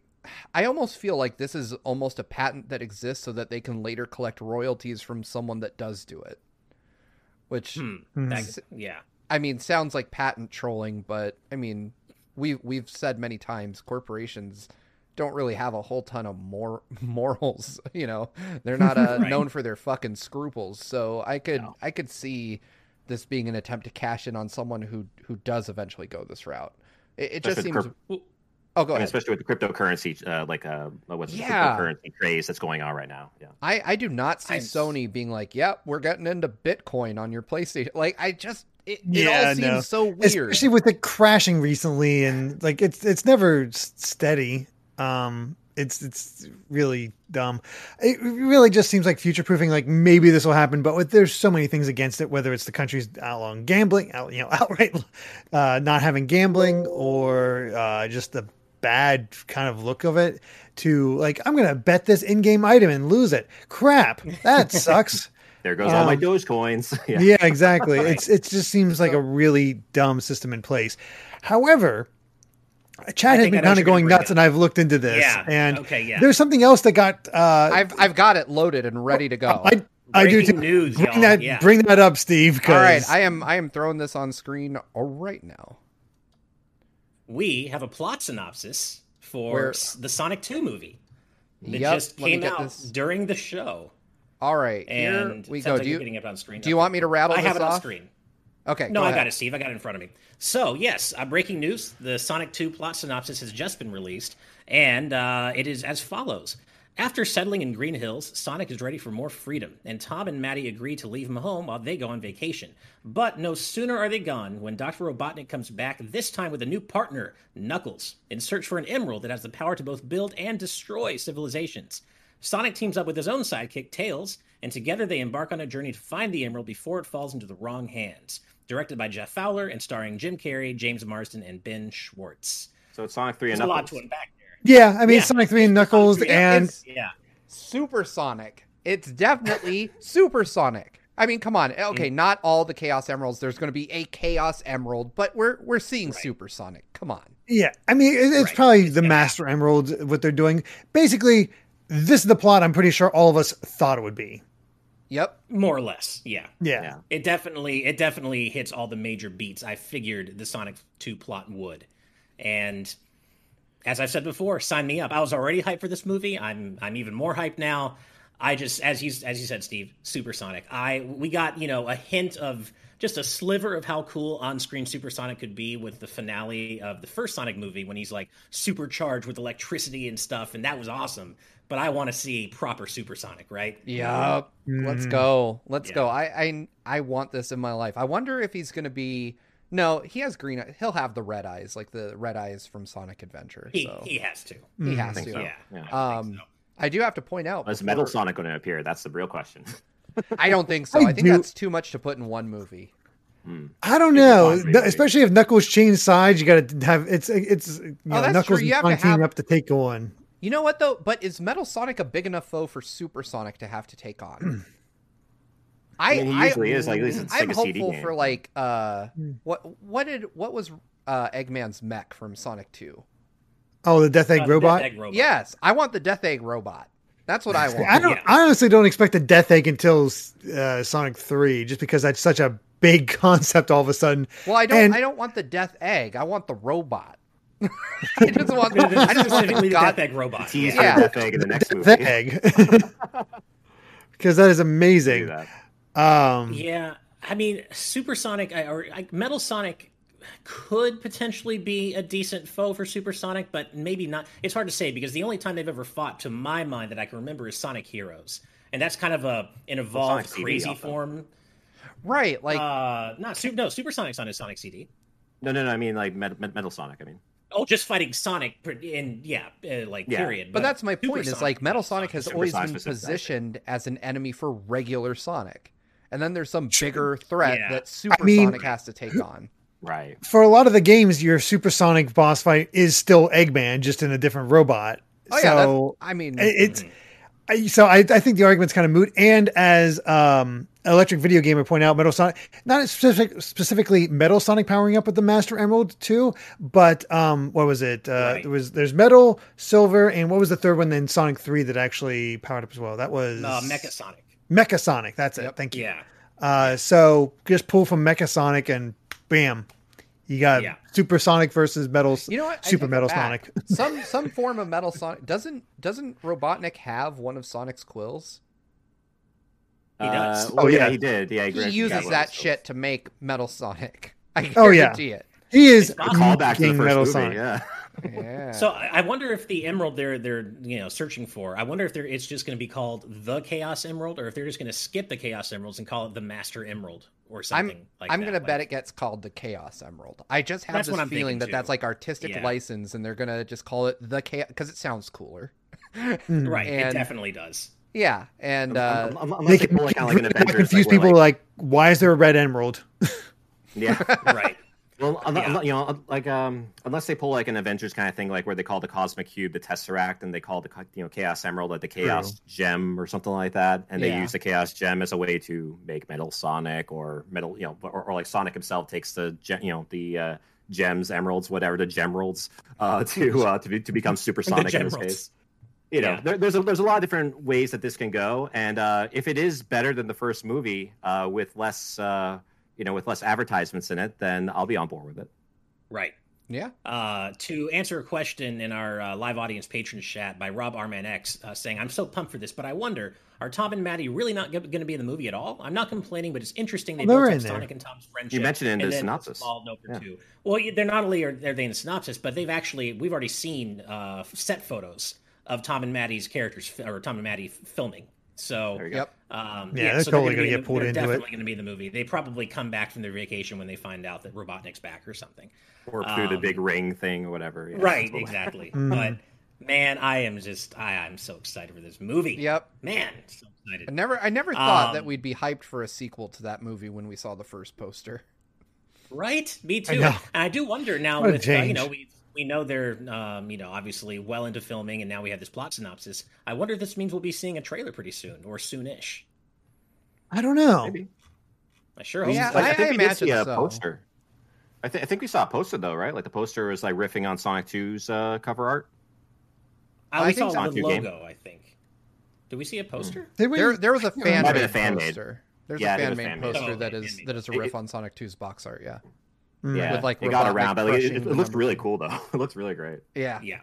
I almost feel like this is almost a patent that exists so that they can later collect royalties from someone that does do it. Which
Hmm.
Hmm.
That- yeah.
I mean sounds like patent trolling, but I mean we we've said many times corporations don't really have a whole ton of mor- morals, you know. They're not uh,
Right.
known for their fucking scruples. So I could
No.
I could see this being an attempt to cash in on someone who who does eventually go this route. It, it just seems.
with
Oh, go
I mean,
ahead.
especially with the cryptocurrency, uh, like uh, what's the cryptocurrency craze that's going on right now. Yeah,
I, I do not see
I'm-
Sony being like, "Yep, we're getting into Bitcoin on your PlayStation." Like, I just it, it all seems
no.
so weird.
especially with it crashing recently and like it's it's never steady um it's it's really dumb it really just seems like future proofing like maybe this will happen but with, there's so many things against it whether it's the country's outlawing gambling out you know outright uh not having gambling or uh just the bad kind of look of it to like i'm gonna bet this in-game item and lose it crap that sucks
there goes all my
Um,
Dogecoins. yeah.
yeah, exactly. It's it just seems like a really dumb system in place. However, Chad has been kind of going nuts,
bring
and I've looked into this.
Yeah,
And
okay, yeah.
there's something else that got. Uh,
I've I've got it loaded and ready to go.
I I do
Breaking
too.
news,
bring
y'all.
that
Yeah.
bring that up, Steve.
All right,
Because
I am I am throwing this on screen right now.
we have a plot synopsis for
Where-
s- the Sonic 2 movie. that
Yep,
just came out
this.
during the show.
All right,
And
here we
it
go.
sounds like
do
you're getting it on screen.
do you want me to rattle
I
this
have it on screen.
Okay,
No,
go
I got it, Steve. I got it in front of me. So, yes, uh, breaking news: the Sonic 2 plot synopsis has just been released, and uh, it is as follows: After settling in Green Hills, Sonic is ready for more freedom, and Tom and Maddie agree to leave him home while they go on vacation. But no sooner are they gone when Dr. Robotnik comes back, this time with a new partner, Knuckles, in search for an emerald that has the power to both build and destroy civilizations. Sonic teams up with his own sidekick, Tails, and together they embark on a journey to find the emerald before it falls into the wrong hands. Directed by Jeff Fowler and starring Jim Carrey, James Marsden, and Ben Schwartz.
So it's Sonic Three and
There's a lot to unpack there.
yeah, I mean
Yeah.
Sonic Three and Knuckles,
Sonic
and
It's
Yeah.
supersonic. It's definitely supersonic. I mean, come on. Okay, mm. not all the Chaos Emeralds. There's going to be a Chaos Emerald, but we're we're seeing supersonic. Come on.
yeah, I mean it's
Right.
probably the Master Emeralds what they're doing. Basically, this is the plot. I'm pretty sure all of us thought it would be.
Yep.
More or less, yeah.
Yeah,
Yeah.
It definitely it definitely hits all the major beats I figured the Sonic 2 plot would. And as I've said before, sign me up. I was already hyped for this movie. I'm I'm even more hyped now. I just as you as you said, Steve, Supersonic. I we got, you know, a hint of just a sliver of how cool on-screen Supersonic could be with the finale of the first Sonic movie when he's like supercharged with electricity and stuff, and that was awesome. But I want to see proper Supersonic, right?
Yep. Let's
Mhm.
go. Let's
Yeah.
go. I, I I want this in my life. I wonder if he's going to be. No, he has green. eye- He'll have the red eyes, like the red eyes from Sonic Adventure.
He,
so
he has to.
he
Mm,
has to.
so.
Yeah.
Yeah.
I
Um,
think so.
I do have to point out.
Is Metal Sonic going to appear? That's the real question.
I don't think so.
I
I, think
do-
that's too much to put in one movie.
Hmm.
I don't know,
quad
especially if Knuckles change sides. You got to have it's it's you know,
Oh, that's
Knuckles
true. You
and
have to
Sonic teaming
have-
up to take on.
You know what though? But is Metal Sonic a big enough foe for Supersonic to have to take on?
I mean, he usually is, like, at least it's
I'm
like a CD
hopeful
game.
for like uh
Hmm.
what what did what was uh Eggman's mech from Sonic 2?
Oh, the Death Egg
Uh,
robot.
Death Egg robot.
Yes, I want the Death Egg robot. That's what I want.
I don't.
Yeah.
I honestly don't expect a Death Egg until uh, Sonic Three, just because that's such a big concept. All of a sudden,
Well, I don't.
And-
I don't want the Death Egg. I want the robot. I just want. The, I just want
Specifically
the
the
god.
Egg robot.
Tease
Yeah.
for Death Egg in the next movie.
Death Egg, because that is amazing. Um,
Yeah, I mean, Supersonic I- or I, Metal Sonic could potentially be a decent foe for Supersonic, but maybe not. It's hard to say because the only time they've ever fought, to my mind, that I can remember is Sonic Heroes, and that's kind of a an evolved
Sonic CD
crazy
also.
form.
Right, like
uh, not super. No, Supersonic's on his Sonic CD.
No, no, no. I mean like Metal, Metal Sonic. I mean.
Oh, just fighting Sonic in yeah, uh, like
Yeah.
period.
But that's my point. Is like Metal Sonic has
Super
always
Sonic
been
specifically.
positioned as an enemy for regular Sonic, and then there's some bigger threat
Yeah.
that Super
mean-
Sonic has to take on.
Right.
For a lot of the games, your supersonic boss fight is still Eggman, just in a different robot.
Oh yeah,
so
I mean,
it- it's I, so I, I think the argument's kind of moot. And as um, Electric Video Gamer point out, Metal Sonic, not specific, specifically Metal Sonic powering up with the Master Emerald too, but um, what was it? Uh,
Right.
There was there's Metal, Silver, and what was the third one? Then Sonic Three that actually powered up as well. That was
uh, Mecha Sonic.
Mecha Sonic. That's it. Thank you.
Yeah,
Uh, so just pull from Mecha Sonic and bam, you got
Yeah.
Super Sonic versus Metal.
you know what?
Super Metal
back.
Sonic.
some some form of Metal Sonic doesn't doesn't Robotnik have one of Sonic's quills?
He does.
Uh, oh yeah.
yeah.
he did. Yeah,
He
got
uses that
of
shit to make Metal Sonic. I
Oh, yeah.
it.
He is
It's
A callback to the first
Metal
movie.
Sonic.
Yeah.
Yeah.
So I I wonder if the emerald they're they're you know searching for. I wonder if they're it's just going to be called the Chaos Emerald, or if they're just going to skip the Chaos Emeralds and call it the Master Emerald or something like
I'm
that.
gonna bet it gets called the Chaos Emerald. I just have
That's
this feeling
thinking,
that that's like artistic
Yeah.
license, and they're gonna just call it the Chaos because it sounds cooler.
Mm.
Right, it definitely does.
Yeah, and uh,
Um, um, unless
They
they
can
pull like, like an
not
Avengers,
confuse
like,
people like, why is there a red emerald?
yeah.
Right.
Well, un-
Yeah.
un- you know, like um, unless they pull like an Avengers kind of thing, like where they call the Cosmic Cube the Tesseract, and they call the you know Chaos Emerald like the Chaos Gem or something like that, and they
Yeah.
use the Chaos Gem as a way to make Metal Sonic or Metal, you know, or, or like Sonic himself takes the gem, you know the uh, gems, emeralds, whatever the gemeralds, uh, to uh, to be, to become Super Sonic in this
Gemeralds.
case. You know,
Yeah.
there, there's a there's a lot of different ways that this can go, and uh, if it is better than the first movie uh, with less, uh, you know, with less advertisements in it, then I'll be on board with it.
Right.
yeah,
Uh, to answer a question in our uh, live audience patron chat by Rob Arman X uh, saying, I'm so pumped for this, but I wonder, are Tom and Maddie really not going to be in the movie at all? I'm not complaining, but it's interesting they
Well, they're
built up. Sonic and Tom's friendship.
You mentioned it in the synopsis.
Small note or
Yeah.
two. Well, they're not only are are they in the synopsis, but they've actually we've already seen uh, set photos of Tom and Maddie's characters or Tom and Maddie f- filming. So
There you go.
yep.
um,
Yeah, they're
so
totally
gonna
gonna
be
get
the-
pulled
they're
into it.
Definitely going to be in the movie. They probably come back from their vacation when they find out that Robotnik's back or something.
or through the
Um,
big ring thing or whatever. yeah,
right,
totally.
exactly.
Mhm.
But man, I am just I, I'm so excited for this movie.
Yep.
Man, so excited.
I
excited.
never, I never thought that
Um,
we'd be hyped for a sequel to that movie when we saw the first poster.
Right? Me too.
know.
And I do wonder now
What
with uh, you
change.
know we we know they're um, you know obviously well into filming and now we have this plot synopsis. I wonder if this means we'll be seeing a trailer pretty soon or soonish.
I don't know.
Maybe.
I sure hope
Yeah,
so.
I-
I, think
I
we did see
imagine
a
so.
poster. I, th- I think we saw a poster though, right? Like the poster was like riffing on Sonic 2's uh, cover art.
I,
I
we
think
saw
so.
the
Two game.
logo. I think. Did we see a poster?
Did we?
There, there was a fan, made
a fan made.
poster. There's
Yeah,
a fan made
fan made.
poster
Oh,
that
okay,
is
fan
that is a
made.
riff on Sonic 2's box art. Yeah,
Mm.
Yeah,
With, like,
it got around, but like, it, it,
the
it looked really cool though. It looks really great.
yeah,
Yeah.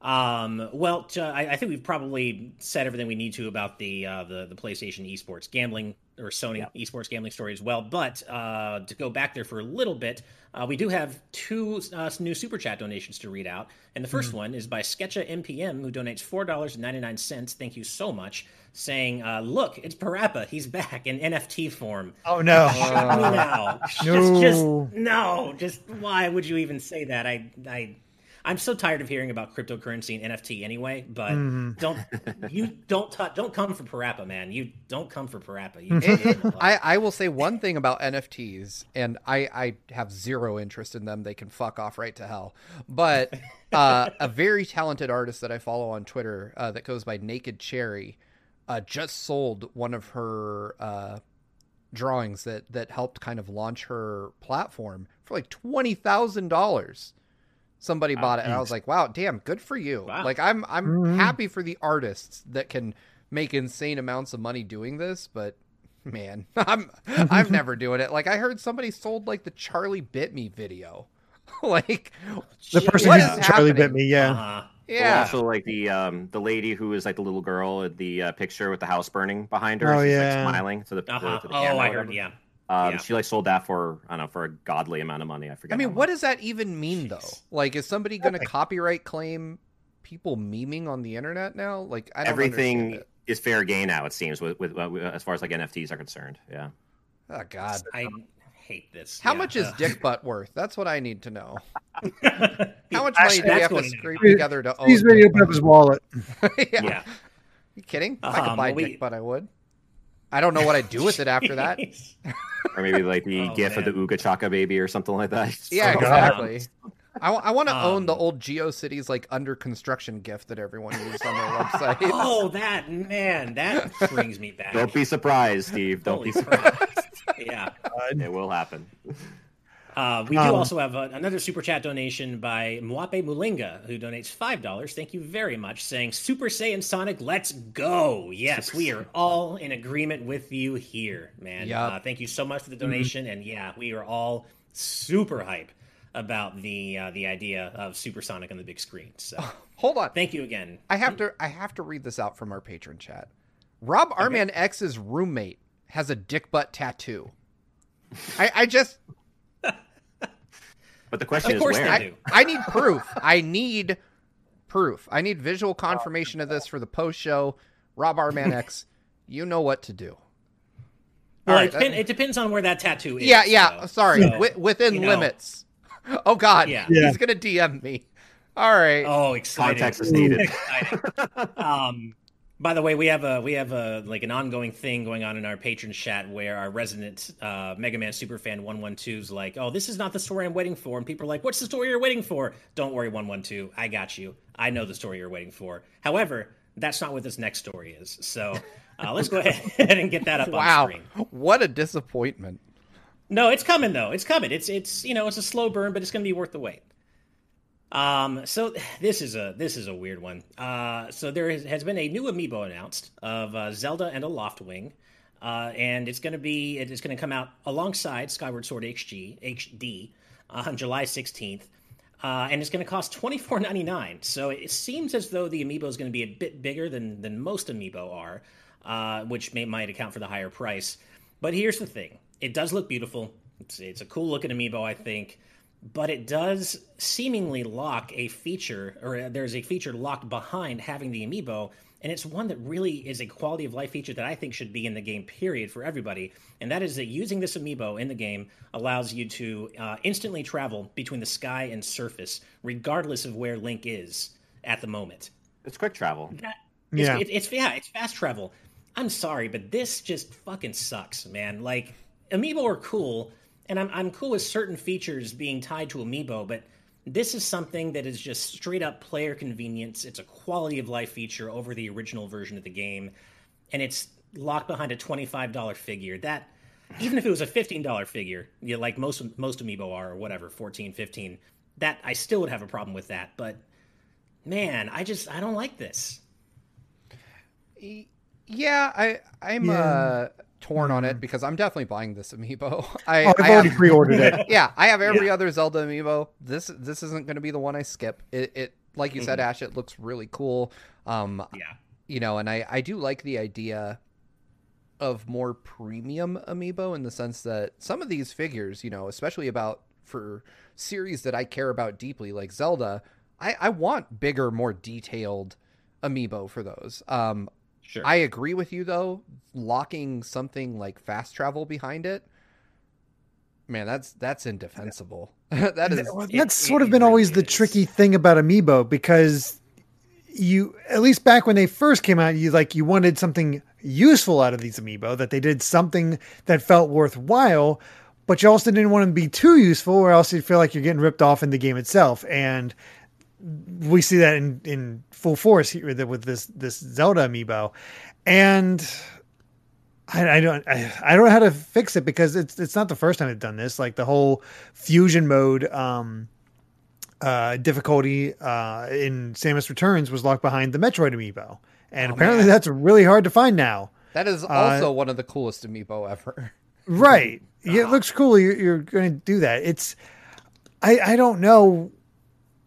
Um, well, I think we've probably said everything we need to about the uh, the the PlayStation esports gambling or Sony esports gambling story as well. But uh, to go back there for a little bit, uh, we do have two uh, new super chat donations to read out, and the 1st one is by Sketcha MPM, who donates four dollars and ninety nine cents. Thank you so much. Saying, uh, "Look, it's Parappa. He's back in NFT form."
Oh no.
Shut me now. Just,
No.
just no. Just why would you even say that? I, I, I'm so tired of hearing about cryptocurrency and NFT anyway. But
Mhm.
don't you don't touch, don't come for Parappa, man. You don't come for Parappa. You,
I, I will say one thing about NFTs, and I, I have zero interest in them. They can fuck off right to hell. But uh, a very talented artist that I follow on Twitter uh, that goes by Naked Cherry uh, just sold one of her uh, drawings that, that helped kind of launch her platform for like $20,000. Somebody
Wow.
bought it, and I was like, "Wow, damn, good for you!"
Wow.
Like, I'm I'm
Mhm.
happy for the artists that can make insane amounts of money doing this, but man, I'm I'm never doing it. Like I heard somebody sold like the Charlie Bit Me video. like
The person
What
who
is
Charlie bit me, yeah.
uh-huh.
Well,
yeah.
also like the um the lady who is like the little girl in the uh, picture with the house burning behind her.
Oh,
She's
yeah.
like smiling to the,
Uh-huh.
to the
Oh,
camera. or
I heard. Yeah.
Um,
yeah.
She like sold that for I don't know for a godly amount of money. I forget.
I mean, what does that even mean though? Like is somebody going to
Nothing.
copyright claim people memeing on the internet now? Like I don't
everything
understand it.
is fair game now? It seems with with uh, as far as like NFTs are concerned. Yeah.
Oh God,
I hate this.
How
Yeah,
much is Dick Butt worth? That's what I need to know. How much money do we have to scrape
there.
together to own?
He's ready to open up his wallet.
Yeah.
yeah.
You kidding? If I could
Um,
buy
well, we-
Dick Butt, I would. I don't know what I'd do with it after that.
or maybe like the
Oh,
gif of the
man.
Ooga Chaka baby or something like that.
Yeah,
Oh,
exactly. I, want to own the
Um,
old GeoCities like under construction gift that everyone used on their website.
oh, that man, that brings me back.
Don't be surprised, Steve. Don't
Holy
be surprised.
Yeah.
it will happen.
Uh, we do
Um,
also have uh, another super chat donation by Mwape Mulinga, who donates five dollars. Thank you very much, saying Super Saiyan Sonic, let's go! Yes, we are all in agreement with you here, man.
Yup.
Uh, thank you so much for the donation, and yeah, we are all super hype about the uh, the idea of Super Sonic on the big screen. So
Hold on.
thank you again.
I have to I have to read this out from our patron chat. Rob Arman X's roommate has a dick butt tattoo. I, I just
But the question
Of
is
course
where.
they
I,
do.
I need proof. I need proof. I need visual confirmation of this for the post show. Rob Arman X, you know what to do.
Well,
All right,
it, depend,
that-
it depends on where that tattoo is.
yeah, yeah.
so-
sorry,
so,
wi- within
you know.
limits. Oh God,
Yeah.
Yeah.
he's gonna DM me. All right.
Oh, excited!
Context is needed.
Excited. um, by the way, we have a we have a like an ongoing thing going on in our patron chat where our resident uh, Mega Man superfan one one two is like, "Oh, this is not the story I'm waiting for," and people are like, "What's the story you're waiting for?" Don't worry, one one two, I got you. I know the story you're waiting for. However, that's not what this next story is. So uh, let's go ahead and get that up
wow,
on screen.
what a disappointment.
No, it's coming though. It's coming. It's it's you know it's a slow burn, but it's going to be worth the wait. Um, so this is a this is a weird one. Uh, so there has been a new amiibo announced of uh, Zelda and a Loftwing, uh, and it's going to be it is going to come out alongside Skyward Sword HG HD on July sixteenth. Uh, and it's going to cost twenty four ninety nine. So it seems as though the amiibo is going to be a bit bigger than than most amiibo are, uh, which may might account for the higher price. But here's the thing: it does look beautiful. It's, it's a cool looking amiibo, I think, but it does seemingly lock a feature, or uh, there's a feature locked behind having the amiibo, and it's one that really is a quality of life feature that I think should be in the game, period, for everybody. And that is that using this amiibo in the game allows you to uh, instantly travel between the sky and surface, regardless of where Link is at the moment.
It's quick travel.
That, it's,
Yeah.
it, it's yeah, it's fast travel. I'm sorry, but this just fucking sucks, man. Like amiibo are cool, and I'm I'm cool with certain features being tied to amiibo, but this is something that is just straight up player convenience. It's a quality of life feature over the original version of the game, and it's locked behind a twenty five dollar figure. That even if it was a fifteen dollar figure, you know, like most most amiibo are or whatever, 14, 15, that I still would have a problem with that. But man, I just I don't like this.
Yeah, I I'm
Yeah.
uh torn on it because I'm definitely buying this amiibo. I,
Oh, I've
I
already
have-
pre-ordered it.
yeah, I have every other Zelda amiibo. This this isn't going to be the one I skip. It, it like you said, Ash. It looks really cool. Um,
Yeah.
you know, and I I do like the idea of more premium amiibo in the sense that some of these figures, you know, especially about for series that I care about deeply, like Zelda, I I want bigger, more detailed amiibo for those. Um,
Sure.
I agree with you though. Locking something like fast travel behind it, man, that's that's indefensible. that is
Well,
it-
that's
it-
sort of
it
been always
really
the tricky thing about amiibo because you at least back when they first came out you like you wanted something useful out of these amiibo that they did something that felt worthwhile but you also didn't want them to be too useful or else you feel like you're getting ripped off in the game itself and we see that in, in full force here with with this this Zelda amiibo and I, I don't I, I don't know how to fix it because it's it's not the first time they've done this. Like the whole fusion mode um, uh, difficulty uh, in Samus Returns was locked behind the Metroid amiibo, and
Oh,
apparently
man.
that's really hard to find now.
that is also one of the coolest amiibo ever.
Right? Yeah, it looks cool. You're, you're going to do that. It's I I don't know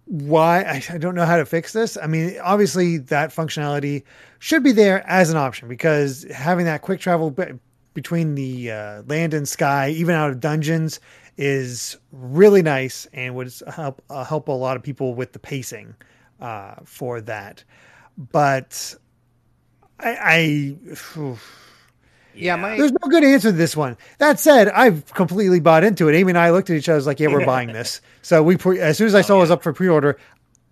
why I, I don't know how to fix this. I mean, obviously that functionality should be there as an option because having that quick travel be- between the uh, land and sky, even out of dungeons, is really nice and would help uh, help a lot of people with the pacing uh, for that. But I, I
Yeah, my
There's no good answer to this one. That said, I've completely bought into it. Amy and I looked at each other I was like, "Yeah, we're buying this." So we pre- as soon as I saw it was up for pre-order,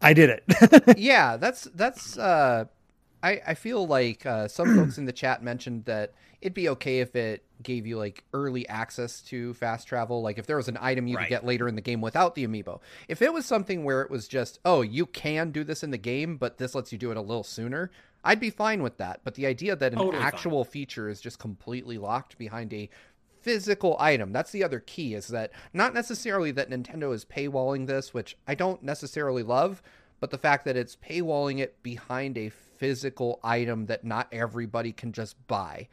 I did it.
yeah, that's that's. uh I I feel like uh, some folks in the chat mentioned that it'd be okay if it gave you like early access to fast travel. Like if there was an item you
Right.
could get later in the game without the amiibo. If it was something where it was just, oh, you can do this in the game, but this lets you do it a little sooner, I'd be fine with that. But the idea that an
Totally fine.
actual feature is just completely locked behind a physical item. That's the other key is that not necessarily that Nintendo is paywalling this, which I don't necessarily love, but the fact that it's paywalling it behind a physical item that not everybody can just buy.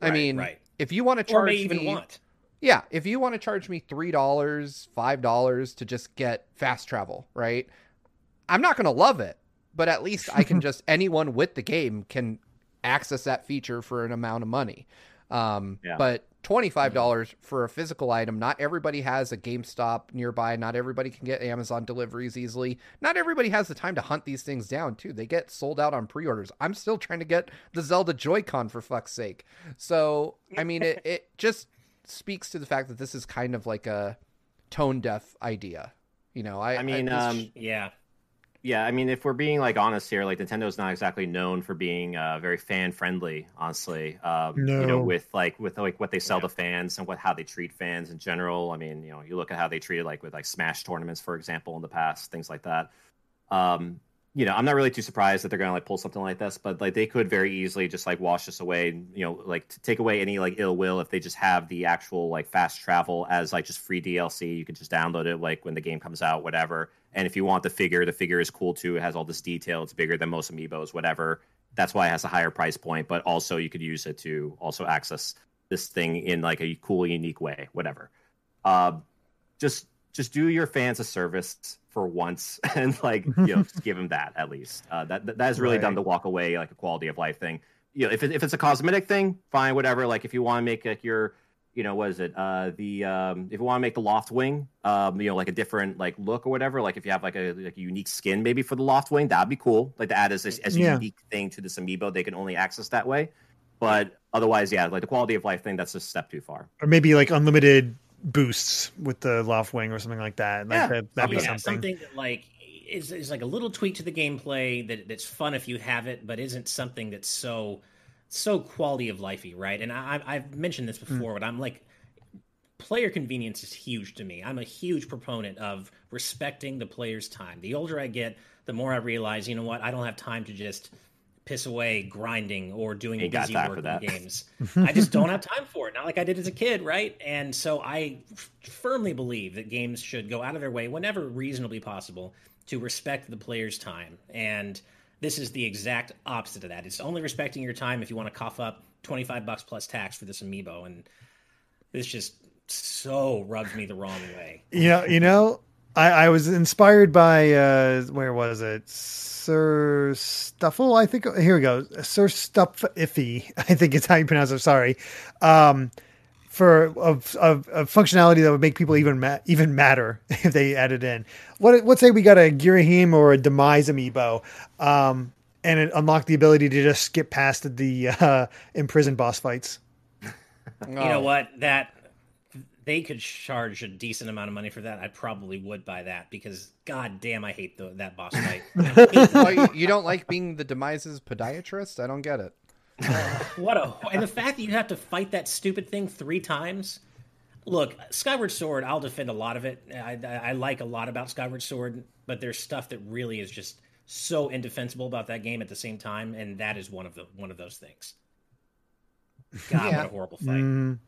I
Right,
mean,
right.
if you want to
or
charge
even
me,
want.
yeah, if you want to charge me three dollars, five dollars to just get fast travel, right? I'm not gonna love it, but at least I can just anyone with the game can access that feature for an amount of money. Um,
Yeah.
But twenty five dollars for a physical item. Not everybody has a GameStop nearby. Not everybody can get Amazon deliveries easily. Not everybody has the time to hunt these things down too. They get sold out on pre-orders. I'm still trying to get the Zelda Joy-Con for fuck's sake. So I mean, it it just speaks to the fact that this is kind of like a tone deaf idea. You know, I
I mean,
this-
um,
Yeah.
Yeah, I mean, if we're being like honest here, like Nintendo's not exactly known for being uh, very fan friendly. Honestly, um, you know, with like with like what they sell to fans and what how they treat fans in general. I mean, you know, you look at how they treated like with like Smash tournaments, for example, in the past, things like that. Um, you know, I'm not really too surprised that they're gonna like pull something like this, but like they could very easily just like wash this away. You know, like to take away any like ill will if they just have the actual like fast travel as like just free DLC. You can just download it like when the game comes out, whatever. And if you want the figure, the figure is cool too. It has all this detail. It's bigger than most amiibos, whatever. That's why it has a higher price point. But also, you could use it to also access this thing in like a cool, unique way, whatever. Uh, just just do your fans a service for once and like you know just give them that at least. Uh, that that is really done
Right.
to walk away like a quality of life thing. You know, if it, if it's a cosmetic thing, fine, whatever. Like if you want to make like your you know, what is it? Uh, the um, if you want to make the Loftwing, um, you know, like a different like look or whatever. Like if you have like a like a unique skin maybe for the Loftwing, that'd be cool. Like to add as as a
Yeah.
unique thing to this amiibo, they can only access that way. But otherwise, yeah, like the quality of life thing, that's a step too far.
or maybe like unlimited boosts with the Loftwing or something like that. Like
Yeah.
that, that'd be
yeah,
something.
that like is is like a little tweak to the gameplay that that's fun if you have it, but isn't something that's so so quality of lifey, right? And I, I've mentioned this hmm. before, but I'm like player convenience is huge to me. I'm a huge proponent of respecting the player's time. The older I get, the more I realize, you know what, I don't have time to just piss away grinding or doing
Ain't
busy work
for
in games. I just don't have time for it. Not like I did as a kid, right? And so I f- firmly believe that games should go out of their way whenever reasonably possible to respect the player's time. And this is the exact opposite of that. It's only respecting your time if you want to cough up 25 bucks plus tax for this amiibo and this just so rubs me the wrong way.
You know, you know, I, I was inspired by uh where was it? Sir Stuffle, I think. Here we go. Sir Stuff Iffy, I think it's how you pronounce it. Sorry. Um, for of, of, of functionality that would make people even ma- even matter if they added in. What let's say we got a Girahim or a Demise amiibo, um, and it unlocked the ability to just skip past the uh, imprisoned boss fights.
You know what? That they could charge a decent amount of money for that. I probably would buy that because god damn I hate the, that boss fight.
Oh, you, you don't like being the demise's podiatrist? I don't get it.
What a and the fact that you have to fight that stupid thing three times. Look, Skyward Sword, I'll defend a lot of it. I, I, I like a lot about Skyward Sword, but there's stuff that really is just so indefensible about that game at the same time, and that is one of the one of those things. God,
Yeah.
what a horrible fight!
Mm,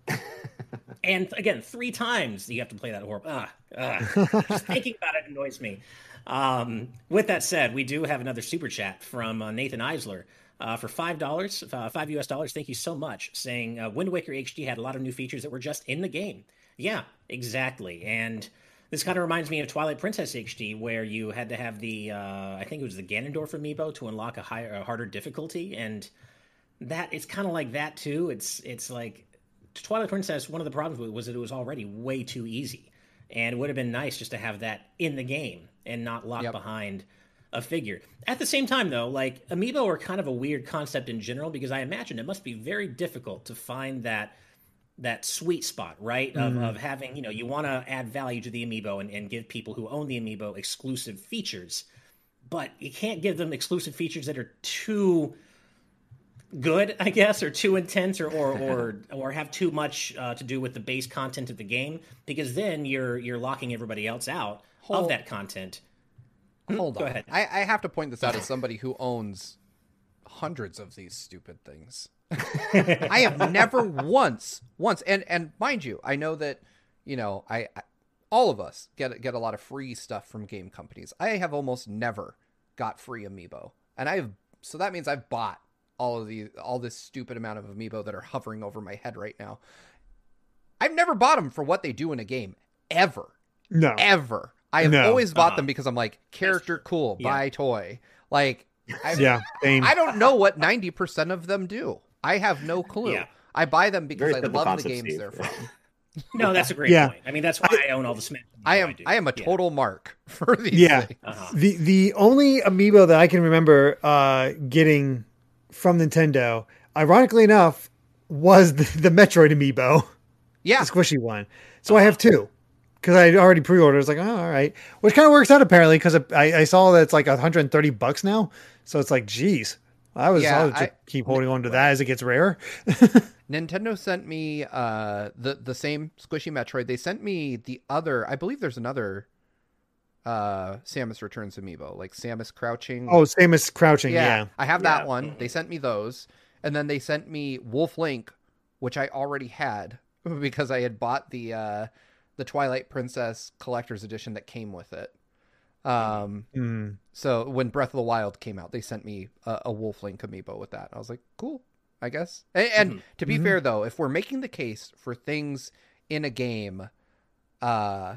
And again, three times you have to play that horrible. Ah, ah. just thinking about it annoys me. Um, with that said, we do have another super chat from uh, Nathan Eisler uh, for five dollars, uh, five US dollars. Thank you so much. Saying uh, Wind Waker HD had a lot of new features that were just in the game. Yeah, exactly. And this kind of reminds me of Twilight Princess HD, where you had to have the uh, I think it was the Ganondorf amiibo to unlock a higher, a harder difficulty, and that it's kind of like that too. It's it's like Twilight Princess. One of the problems with it was that it was already way too easy, and it would have been nice just to have that in the game and not locked
Yep.
behind a figure. At the same time, though, like amiibo are kind of a weird concept in general because I imagine it must be very difficult to find that that sweet spot, right? Mm-hmm. Of, of having, you know, you want to add value to the amiibo and, and give people who own the amiibo exclusive features, but you can't give them exclusive features that are too good, I guess, or too intense, or or or, or have too much uh, to do with the base content of the game, because then you're you're locking everybody else out Hold. of that content.
Hold Go on, ahead. I, I have to point this out as somebody who owns hundreds of these stupid things. I have never once, once, and and mind you, I know that you know I, I all of us get get a lot of free stuff from game companies. I have almost never got free amiibo, and I've so that means I've bought all of the all this stupid amount of amiibo that are hovering over my head right now. I've never bought them for what they do in a game ever.
No,
ever. I have no. always bought uh them because I'm like character cool, yeah. buy toy. Like,
I've, yeah,
same. I don't know what ninety percent of them do. I have no clue. Yeah. I buy them because Very I love the games Steve. they're from.
no, that's a great yeah. point. I mean, that's why I, I own all the Smash.
I am I, I, am a total yeah. mark for these.
Yeah. Uh-huh. The the only amiibo that I can remember uh, getting from Nintendo, ironically enough, was the, the Metroid amiibo.
Yeah.
The squishy one. So uh-huh. I have two because I already pre-ordered. I was like, oh, all right, which kind of works out apparently because I, I, saw that it's like 130 bucks now. So it's like, geez, I was yeah, I'll just I, keep holding on to that as it gets rare.
Nintendo sent me uh, the the same squishy Metroid. They sent me the other. I believe there's another uh, Samus Returns amiibo, like Samus Crouching.
Oh, Samus Crouching. Yeah, yeah.
I have that yeah. one. They sent me those, and then they sent me Wolf Link, which I already had because I had bought the uh, the Twilight Princess collector's edition that came with it. Um, mm. so when Breath of the Wild came out, they sent me a, a Wolf Link amiibo with that. I was like, cool, I guess. And, and mm-hmm. to be mm-hmm. fair though, if we're making the case for things in a game, uh,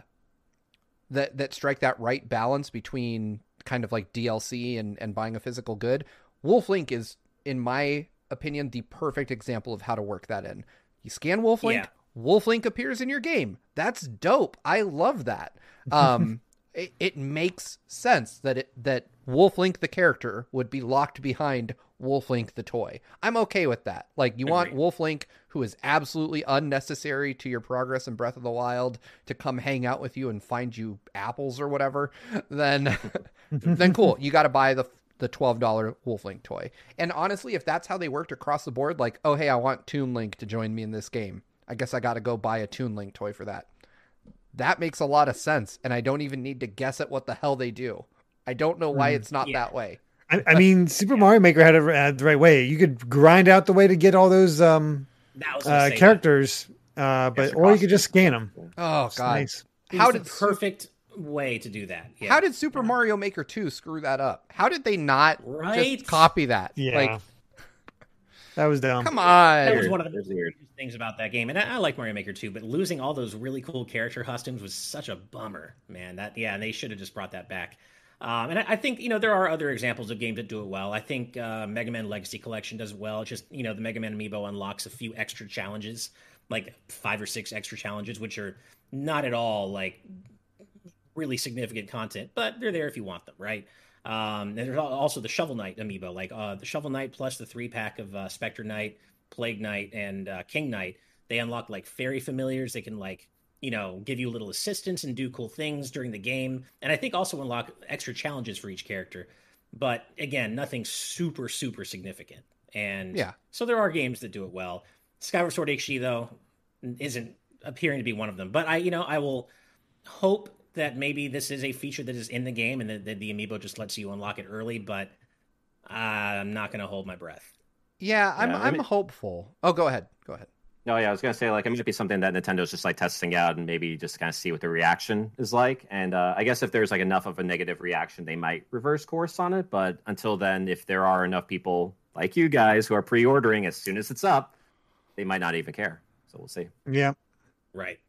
that that strike that right balance between kind of like DLC and and buying a physical good, Wolf Link is, in my opinion, the perfect example of how to work that in. You scan Wolf Link, yeah. Wolf Link appears in your game. That's dope. I love that. Um, it, it makes sense that it that Wolf Link the character would be locked behind Wolf Link the toy. I'm okay with that. Like you Agreed. want Wolf Link who is absolutely unnecessary to your progress in Breath of the Wild to come hang out with you and find you apples or whatever, then then cool. You got to buy the the $12 Wolf Link toy. And honestly, if that's how they worked across the board, like, oh hey, I want Toon Link to join me in this game. I guess I got to go buy a Toon Link toy for that that makes a lot of sense, and I don't even need to guess at what the hell they do. I don't know why hmm. it's not yeah. that way.
I, I mean, Super Mario Maker had it had the right way. You could grind out the way to get all those um, uh, characters, uh, but or you could just scan them.
Oh it's god, nice.
how did perfect way to do that?
Yeah. How did Super Mario Maker two screw that up? How did they not right? just copy that?
Yeah. Like, that was dumb.
Come on.
That was one of the things about that game, and I, I, like Mario Maker too. But losing all those really cool character costumes was such a bummer, man. That yeah, and they should have just brought that back. Um, and I, I, think you know there are other examples of games that do it well. I think uh, Mega Man Legacy Collection does well. just you know the Mega Man Amiibo unlocks a few extra challenges, like five or six extra challenges, which are not at all like really significant content, but they're there if you want them, right? Um, and there's also the Shovel Knight amiibo, like uh, the Shovel Knight plus the three pack of uh, Spectre Knight, Plague Knight, and uh, King Knight. They unlock like fairy familiars. They can like you know give you a little assistance and do cool things during the game, and I think also unlock extra challenges for each character. But again, nothing super super significant. And
yeah,
so there are games that do it well. Skyward Sword HD though isn't appearing to be one of them. But I you know I will hope that maybe this is a feature that is in the game and that, that the amiibo just lets you unlock it early, but I'm not going to hold my breath.
Yeah, I'm yeah, I'm mean, hopeful. Oh, go ahead. Go ahead.
No, yeah, I was gonna say like I mean, it might be something that Nintendo's just like testing out and maybe just kind of see what the reaction is like. And uh, I guess if there's like enough of a negative reaction, they might reverse course on it. But until then, if there are enough people like you guys who are pre-ordering as soon as it's up, they might not even care. So we'll see.
Yeah.
Right.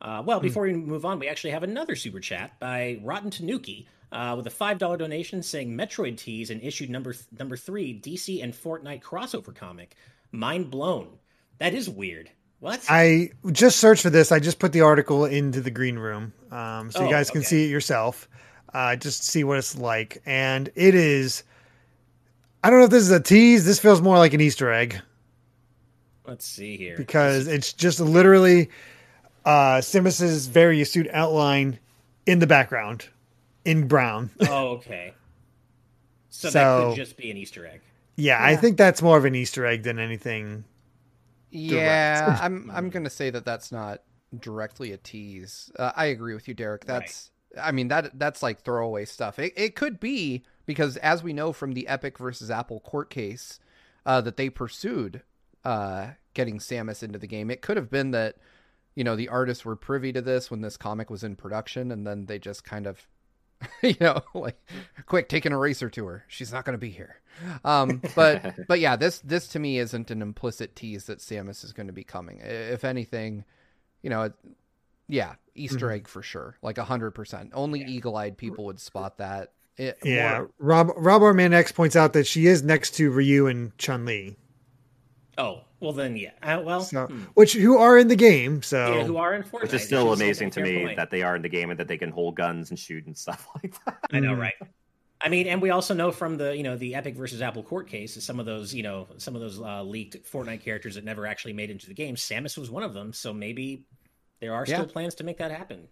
Uh, well, hmm. before we move on, we actually have another super chat by Rotten Tanuki uh, with a five dollar donation saying Metroid tease and issued number th- number three DC and Fortnite crossover comic. Mind blown. That is weird. What?
I just searched for this. I just put the article into the green room, um, so oh, you guys can okay. see it yourself. uh, just see what it's like. And it is. I don't know if this is a tease. This feels more like an Easter egg.
Let's see here.
Because it's just literally uh, Samus's very astute outline in the background in brown.
oh, okay. So, so, that could just be an Easter egg.
Yeah, yeah, I think that's more of an Easter egg than anything.
Yeah, I'm I'm gonna say that that's not directly a tease. Uh, I agree with you, Derek. That's right. I mean that that's like throwaway stuff. It it could be because as we know from the Epic versus Apple court case uh, that they pursued uh, getting Samus into the game, it could have been that you know the artists were privy to this when this comic was in production, and then they just kind of you know, like quick, take an eraser to her. She's not going to be here. Um, but but yeah, this this to me isn't an implicit tease that Samus is going to be coming. If anything, you know, yeah, Easter mm-hmm. egg for sure, like a hundred percent. Only yeah. eagle-eyed people would spot that.
It, yeah, or... Rob Rob Arman X points out that she is next to Ryu and Chun Li.
Oh, well then, yeah. Uh, well,
so, hmm. which who are in the game? So
yeah, who are in Fortnite?
Which is still amazing to me point. that they are in the game and that they can hold guns and shoot and stuff like that.
I know, hmm. right? I mean, and we also know from the you know the Epic versus Apple court case, some of those you know some of those uh, leaked Fortnite characters that never actually made into the game. Samus was one of them, so maybe there are still yeah. plans to make that happen.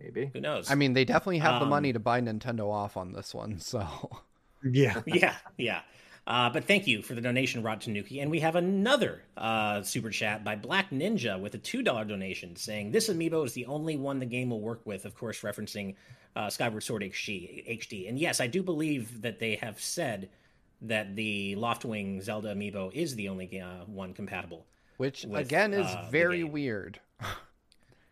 Maybe
who knows?
I mean, they definitely have um, the money to buy Nintendo off on this one, so
yeah,
yeah, yeah. Uh, but thank you for the donation, Rotten Tanuki. And we have another uh, super chat by Black Ninja with a $2 donation saying, This amiibo is the only one the game will work with, of course, referencing uh, Skyward Sword HD. And yes, I do believe that they have said that the Loftwing Zelda amiibo is the only uh, one compatible.
Which, with, again, is uh, very weird.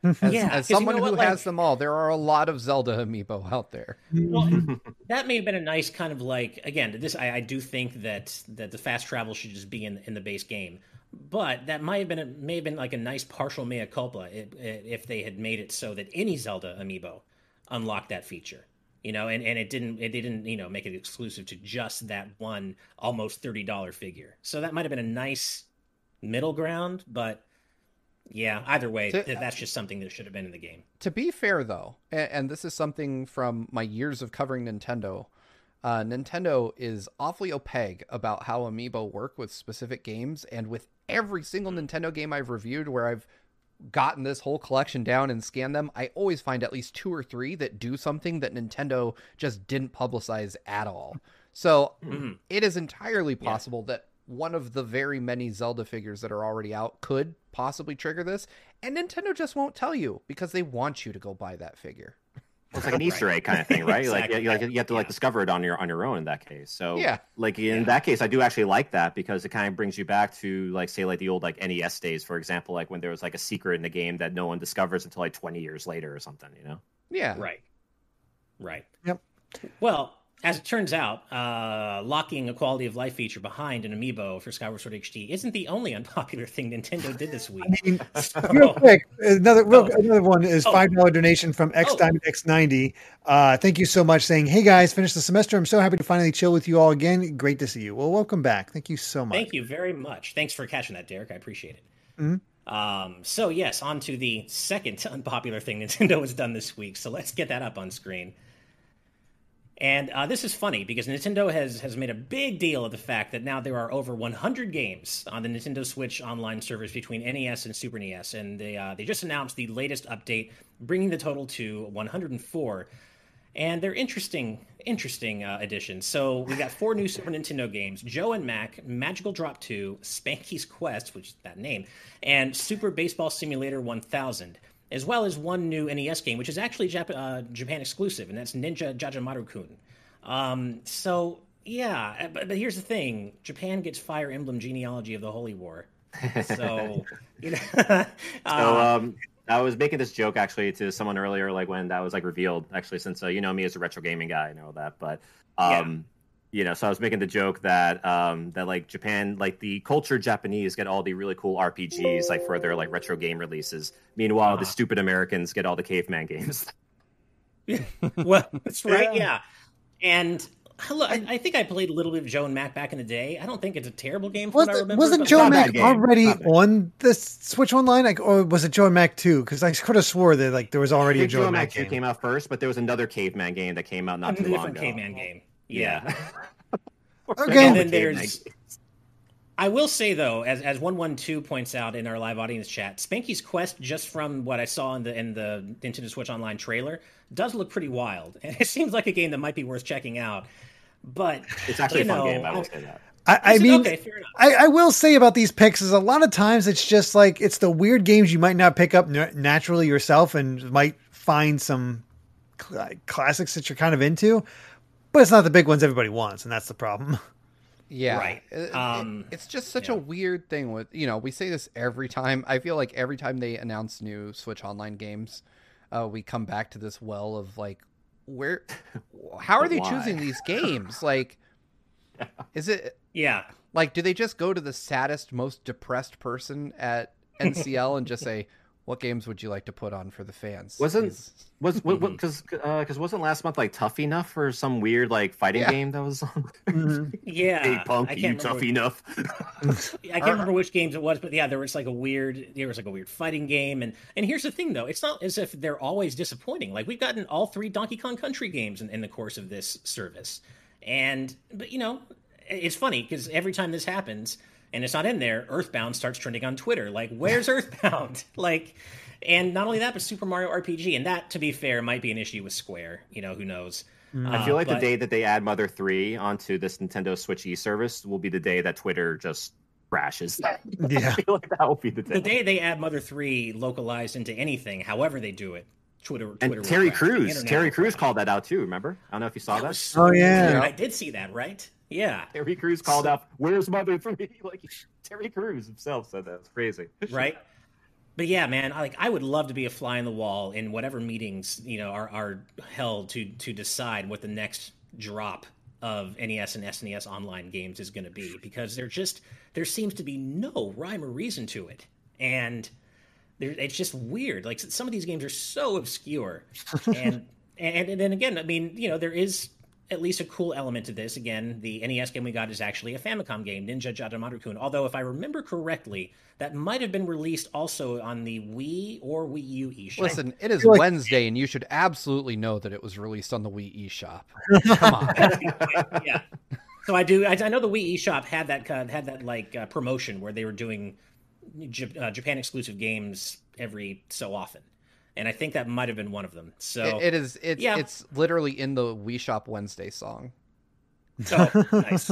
As, yeah, as someone you know who like, has them all, there are a lot of Zelda amiibo out there.
Well, mm-hmm. that may have been a nice kind of like again. This I, I, do think that that the fast travel should just be in in the base game, but that might have been a, may have been like a nice partial mea culpa if, if they had made it so that any Zelda amiibo unlocked that feature. You know, and, and it didn't it didn't you know make it exclusive to just that one almost thirty dollar figure. So that might have been a nice middle ground, but yeah, either way, to, that's just something that should have been in the game.
To be fair, though, and, and this is something from my years of covering Nintendo, uh, Nintendo is awfully opaque about how amiibo work with specific games, and with every single Nintendo game I've reviewed where I've gotten this whole collection down and scanned them, I always find at least two or three that do something that Nintendo just didn't publicize at all. So mm-hmm. it is entirely possible yeah. that one of the very many Zelda figures that are already out could possibly trigger this, and Nintendo just won't tell you because they want you to go buy that figure.
Well, it's like an Easter egg kind of thing, right? exactly. Like, you, like you have to like discover it on your on your own in that case. So
yeah,
like in yeah. that case, I do actually like that because it kind of brings you back to like say like the old like NES days, for example, like when there was like a secret in the game that no one discovers until like twenty years later or something, you know?
Yeah,
right, right.
Yep.
Well, as it turns out, uh, locking a quality of life feature behind an amiibo for Skyward Sword HD isn't the only unpopular thing Nintendo did this week. I mean,
real quick, another real, oh. another one is oh. five dollar donation from X oh. X ninety. Uh, thank you so much. Saying, "Hey guys, finished the semester. I'm so happy to finally chill with you all again. Great to see you. Well, welcome back. Thank you so much.
Thank you very much. Thanks for catching that, Derek. I appreciate it." Mm-hmm. Um, so yes, on to the second unpopular thing Nintendo has done this week. So let's get that up on screen. And uh, this is funny because Nintendo has has made a big deal of the fact that now there are over 100 games on the Nintendo Switch online servers between NES and Super NES, and they uh, they just announced the latest update, bringing the total to 104. And they're interesting, interesting uh, additions. So we got four new Super Nintendo games: Joe and Mac, Magical Drop 2, Spanky's Quest, which is that name, and Super Baseball Simulator 1000 as well as one new NES game, which is actually Jap- uh, Japan exclusive, and that's Ninja Jajamaru-kun. Um, so yeah, uh, but, but, here's the thing: Japan gets Fire Emblem Genealogy of the Holy War. So you know, uh,
so um, I was making this joke actually to someone earlier, like when that was like revealed. Actually, since uh, you know me as a retro gaming guy, I know that, but um, you know, so I was making the joke that um, that like Japan, like the culture Japanese get all the really cool RPGs like for their like retro game releases. Meanwhile, uh-huh. the stupid Americans get all the caveman games.
yeah, well, that's right. Yeah. And Look, I, I, think I played a little bit of Joe and Mac back in the day. I don't think it's a terrible game.
Was
the,
wasn't Joe and Mac already on the Switch Online, like, or was it Joe and Mac two? Because I could have swore that like there was already a Joe, and Mac,
two came out first, but there was another Caveman game that came out not
a
too long ago.
Caveman game, yeah.
yeah. okay.
And then there's I will say though, as as one one two points out in our live audience chat, Spanky's quest, just from what I saw in the in the Nintendo Switch Online trailer, does look pretty wild, and it seems like a game that might be worth checking out. But
it's actually a fun know, game. I will say that.
I, I mean, okay, I, I, will say about these picks is a lot of times it's just like it's the weird games you might not pick up naturally yourself and might find some cl- classics that you're kind of into, but it's not the big ones everybody wants, and that's the problem.
Yeah.
Right.
It, um, it, it's just such yeah. a weird thing with, you know, we say this every time. I feel like every time they announce new Switch Online games, uh, we come back to this well of like, where, how are they why? choosing these games? Like, is it,
yeah.
Like, do they just go to the saddest, most depressed person at NCL and just say, what games would you like to put on for the fans?
Wasn't was because because uh, wasn't last month like tough enough for some weird like fighting yeah. game that was on?
Mm-hmm. yeah,
hey punk, I you tough enough.
I can't remember which games it was, but yeah, there was like a weird there was like a weird fighting game, and and here's the thing though, it's not as if they're always disappointing. Like we've gotten all three Donkey Kong Country games in, in the course of this service, and but you know it's funny because every time this happens and it's not in there, Earthbound starts trending on Twitter. Like, where's Earthbound? like, and not only that, but Super Mario RPG. And that, to be fair, might be an issue with Square. You know, who knows?
I feel like uh, but... the day that they add Mother 3 onto this Nintendo Switch e service will be the day that Twitter just crashes.
Yeah.
I feel like that will be the day.
The day they add Mother 3 localized into anything, however they do it, Twitter. Twitter
and Terry Crews. Terry Crews called that out too. Remember? I don't know if you saw that. that.
So
oh yeah,
I did see that. Right? Yeah.
Terry Crews called out, "Where's Mother 3? Like Terry Crews himself said that. It's crazy.
Right. But yeah, man, like I would love to be a fly in the wall in whatever meetings you know are are held to to decide what the next drop of NES and SNES online games is going to be because there just there seems to be no rhyme or reason to it, and it's just weird. Like some of these games are so obscure, and and and then again, I mean, you know, there is at least a cool element to this. Again, the NES game we got is actually a Famicom game, Ninja Jajamaru-kun. Although, if I remember correctly, that might have been released also on the Wii or Wii U eShop.
Listen, it is like... Wednesday, and you should absolutely know that it was released on the Wii eShop. Come on.
yeah. So I do. I, I, know the Wii eShop had that uh, had that like uh, promotion where they were doing J- uh, Japan exclusive games every so often and I think that might have been one of them. So
it, it is. It's yeah. it's literally in the Wii Shop Wednesday song.
Oh, nice.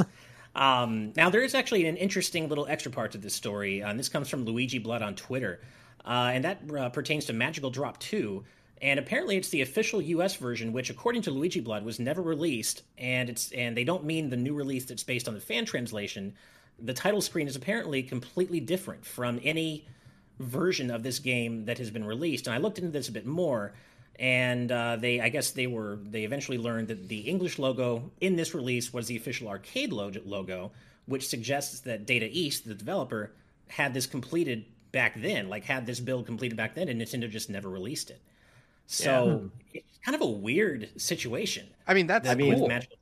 Um, now there is actually an interesting little extra part to this story, and this comes from Luigi Blood on Twitter, uh, and that uh, pertains to Magical Drop Two. And apparently, it's the official U.S. version, which, according to Luigi Blood, was never released. And it's and they don't mean the new release that's based on the fan translation. The title screen is apparently completely different from any version of this game that has been released. And I looked into this a bit more, and uh, they, I guess they were, they eventually learned that the English logo in this release was the official arcade logo, which suggests that Data East, the developer, had this completed back then, like had this build completed back then, and Nintendo just never released it. So yeah. it's kind of a weird situation.
I mean, that's I mean, cool. Magical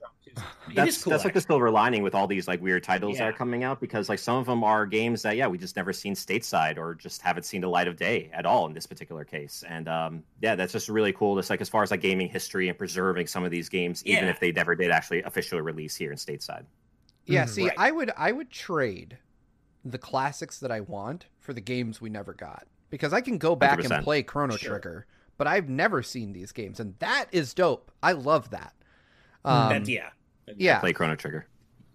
that's cool, that's like the silver lining with all these like weird titles yeah. that are coming out because like some of them are games that yeah we just never seen stateside or just haven't seen the light of day at all in this particular case and um, yeah that's just really cool just like as far as like gaming history and preserving some of these games even yeah. if they never did actually officially release here in stateside
yeah mm, see right. i would i would trade the classics that i want for the games we never got because i can go back 100%. and play chrono sure. trigger but i've never seen these games and that is dope i love that
um, that, yeah
yeah
play Chrono Trigger.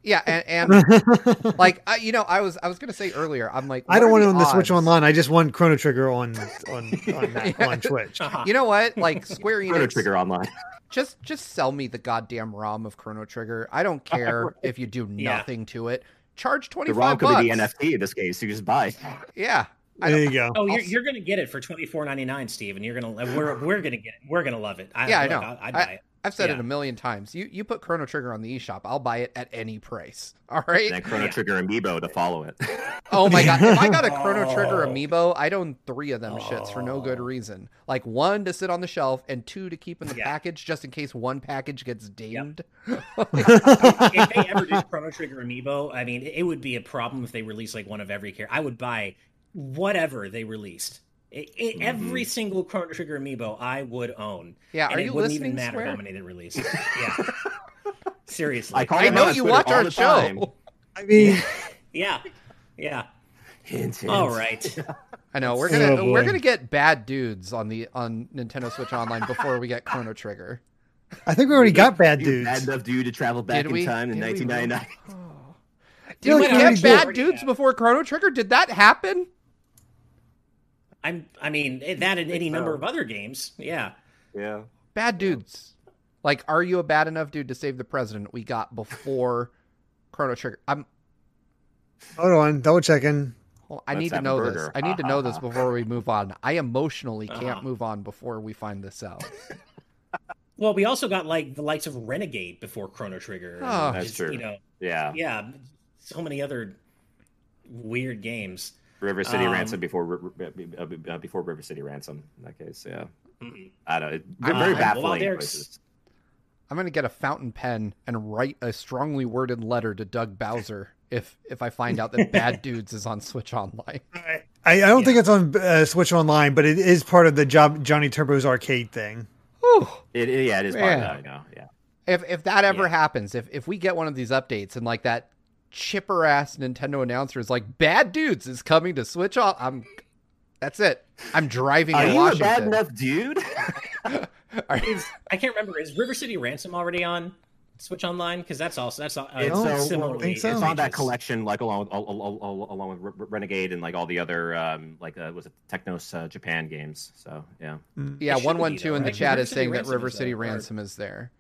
Yeah, and, and like I, you know, I was I was gonna say earlier, I'm like,
I don't want to on the Switch Online. I just want Chrono Trigger on on on, that, yeah. on Twitch.
Uh-huh. You know what? Like Square Enix,
Chrono Trigger Online.
Just just sell me the goddamn ROM of Chrono Trigger. I don't care if you do nothing yeah. to it. Charge twenty five. The ROM
could be the NFT in this case. You just buy.
Yeah.
There you go.
Oh, you're, you're going to get it for twenty four ninety nine, Steve, and you're going to we're we're going to get it. We're going to love it.
I, yeah, I know. I,
buy it.
I've said
Yeah.
it a million times. You you put Chrono Trigger on the eShop, I'll buy it at any price. All right.
And then Chrono
Yeah.
Trigger amiibo to follow it.
Oh my god! If I got a Chrono Trigger
Oh.
amiibo, I'd own three of them shits for no good oh. reason. Like one to sit on the shelf, and two to keep in the
Yeah.
package, just in case one package gets dinged.
if they ever did Chrono Trigger amiibo, I mean, it would be a problem if they released like one of every character. I would buy whatever they released. I I- Every mm-hmm. single Chrono Trigger amiibo, I would own.
Yeah,
and
are
it
you
wouldn't
listening,
even matter
Square?
how many they released. Yeah, seriously.
I
I know
out
you
Twitter
watch
all
our
the time.
show.
I mean,
Yeah, yeah.
Hint, hint.
All right.
I know we're
Oh,
gonna
boy.
we're gonna get bad dudes on the on Nintendo Switch Online before we get Chrono Trigger.
I think we already got bad dudes.
Bad enough dude to travel back
Did
in
we?
time in
Did we really?
1999.
Did we
like
get bad dudes before Chrono Trigger? Did that happen?
I'm. I mean, that and any
so.
number of other games. Yeah.
Yeah.
Bad dudes. Like, are you a bad enough dude to save the president? We got before Chrono Trigger. I'm.
Hold on, double checking.
Well, I
Let's
need to
have a
know this. I need to know this before we move on. I emotionally can't
Uh-huh.
move on before we find this out.
Well, we also got like the likes of Renegade before Chrono Trigger.
Oh.
That's
just,
true.
You know,
Yeah.
yeah, so many other weird games.
River City
Um,
Ransom before uh, uh, before River City Ransom. In that case, yeah.
Mhm.
I don't know. It-
Uh,
Very
well,
baffling choices.
I'm gonna get a fountain pen and write a strongly worded letter to Doug Bowser if if I find out that Bad Dudes is on Switch Online.
I, I don't think it's on uh, Switch Online, but it is part of the job Johnny Turbo's arcade thing.
Whew.
It, it- yeah, it is part of that. I know. Yeah.
If if that ever
Yeah.
happens, if if we get one of these updates and like that chipper ass Nintendo announcer is like Bad Dudes is coming to Switch off." I'm that's it. I'm driving
Are
to
you a bad enough dude?
Is I can't remember. Is River City Ransom already on Switch Online? Because that's also that's uh,
It's
don't
similarly.
think so.
It's on that collection, like along along with Renegade and like all the other um, like uh, was it Technos uh, Japan games. So yeah,
yeah,
It should
one
be,
one two
though,
in the
right?
chat
River
is
City
saying that River
is, uh,
City
or-
Ransom is there.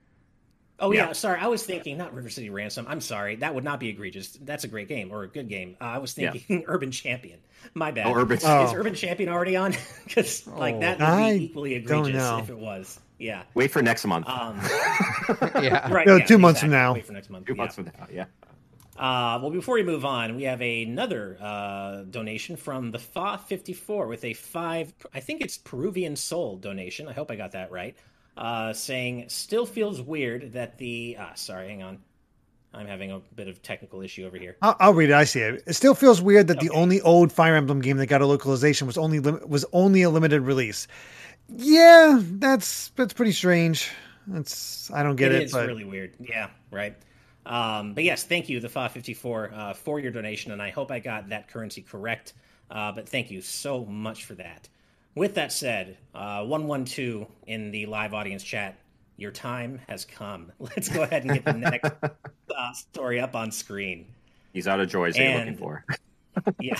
Oh yeah.
Yeah.
sorry. I was thinking not River City Ransom. I'm sorry. That would not be egregious. That's a great game or a good game. Uh, I was
Yeah.
thinking Urban Champion. My bad.
Oh, Urban-
Oh.
Is Urban Champion already on? Because like
Oh.
that would
I
be equally egregious if it was. Yeah.
wait for next month.
Um,
Yeah.
right.
No,
yeah,
two months from now.
Wait for next month.
Two
yeah.
months from now. Yeah.
Uh, well, before we move on, we have another uh, donation from the Fa54 with a five, I think it's Peruvian Sol donation. I hope I got that right. Uh, saying, still feels weird that the. Ah, sorry, hang on. I'm having a bit of technical issue over here.
I'll, I'll read it. I see it. It still feels weird that the only old Fire Emblem game that got a localization was only lim- was only a limited release. Yeah, that's that's pretty strange. That's I don't get it.
it, is
but
really weird. Yeah, right. Um, but yes, thank you, the Fa54, uh, for your donation, and I hope I got that currency correct. Uh, but thank you so much for that. With that said, uh, 112 in the live audience chat, your time has come. Let's go ahead and get the next uh, story up on screen.
He's out of joys.
And-
looking for.
Yeah.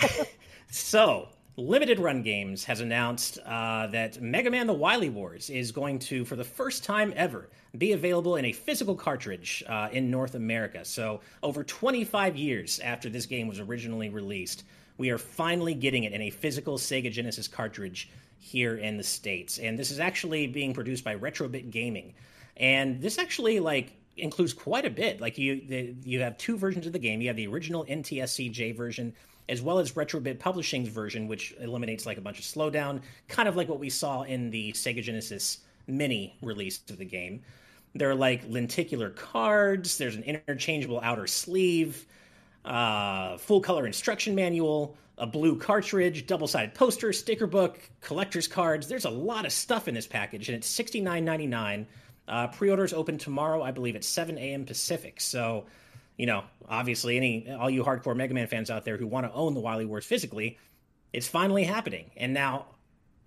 so, Limited Run Games has announced uh, that Mega Man The Wily Wars is going to, for the first time ever, be available in a physical cartridge uh, in North America. So, over 25 years after this game was originally released, we are finally getting it in a physical Sega Genesis cartridge here in the States. And this is actually being produced by Retrobit Gaming. And this actually, like, includes quite a bit. Like you, the, you have two versions of the game. You have the original NTSC-J version, as well as Retrobit Publishing's version, which eliminates like a bunch of slowdown, kind of like what we saw in the Sega Genesis Mini release of the game. There are like lenticular cards. There's an interchangeable outer sleeve, uh, full color instruction manual, a blue cartridge, double sided poster, sticker book, collector's cards. There's a lot of stuff in this package, and it's $69.99. Uh, pre-orders open tomorrow, I believe, at 7 a.m. Pacific. So, you know, obviously, any all you hardcore Mega Man fans out there who want to own the Wily Wars physically, it's finally happening. And now,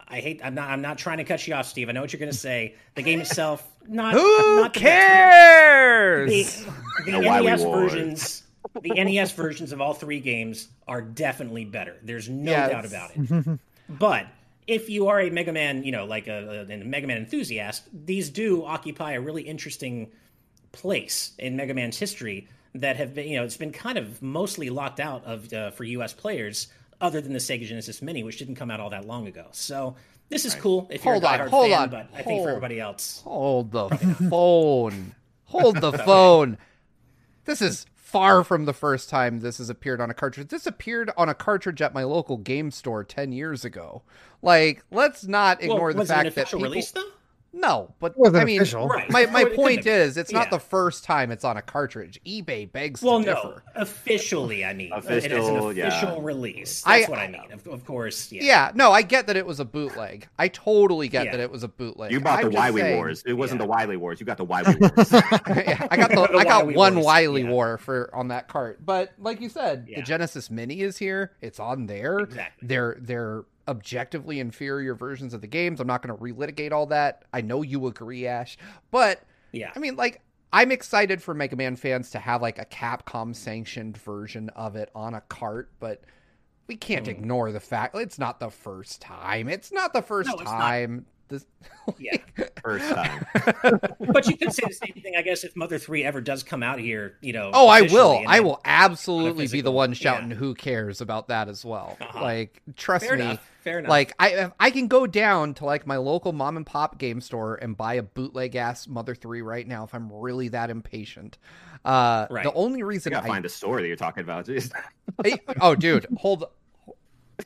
I hate. I'm not. I'm not trying to cut you off, Steve. I know what you're going to say. The game itself, not.
Who
not the
cares?
The, the
The
NES versions, the NES versions of all three games are definitely better. There's no
Yeah,
doubt about it. but if you are a Mega Man, you know, like a, a, Mega Man enthusiast, these do occupy a really interesting place in Mega Man's history that have been, you know, it's been kind of mostly locked out of uh, for U.S. players other than the Sega Genesis Mini, which didn't come out all that long ago. So this is right. cool if
hold
you're
a
diehard
hold
fan,
on,
but I
hold,
think for everybody else,
hold the phone, hold the phone. This is far from the first time this has appeared on a cartridge. This appeared on a cartridge at my local game store ten years ago. Like, let's not ignore
well,
the fact
that
people.
Release, though?
No, but
I
mean,
official.
Right.
my, my
It
point is, it's not the first time it's on a cartridge. eBay begs
Well,
to
no,
differ.
officially, I mean,
Official,
it is an official
yeah.
release.
I-
That's what I mean. Of, of course, yeah.
Yeah, no, I get that it was a bootleg. I totally get
Yeah.
that it was a bootleg.
You bought
I'm
the
just
Wily
saying-
Wars. It wasn't
Yeah.
the Wily Wars. You got the Wily Wars.
yeah, I got the,
The
I got
Wily
one
Wars,
Wily
yeah.
War for on that cart. But like you said,
Yeah.
the Genesis Mini is here. It's on there.
Exactly.
They're they're objectively inferior versions of the games. I'm not going to relitigate all that. I know you agree, Ash. But
Yeah.
I mean, like, I'm excited for Mega Man fans to have like a Capcom sanctioned version of it on a cart, but we can't
Mm.
ignore the fact it's not the first time. It's not the first
No,
time. This,
Yeah.
First time.
but you could say the same thing, I guess, if Mother Three ever does come out here. You know.
Oh, I will. I will absolutely be the
physical-
one
yeah.
shouting "Who cares" about that as well.
Uh-huh.
Like, trust
Fair
me.
enough. Fair enough.
Like, I I can go down to like my local mom and pop game store and buy a bootleg ass Mother Three right now if I'm really that impatient. Uh,
Right.
The only
You
reason
gotta
I
find a store that you're talking about. Jeez.
Hey, oh, dude, hold.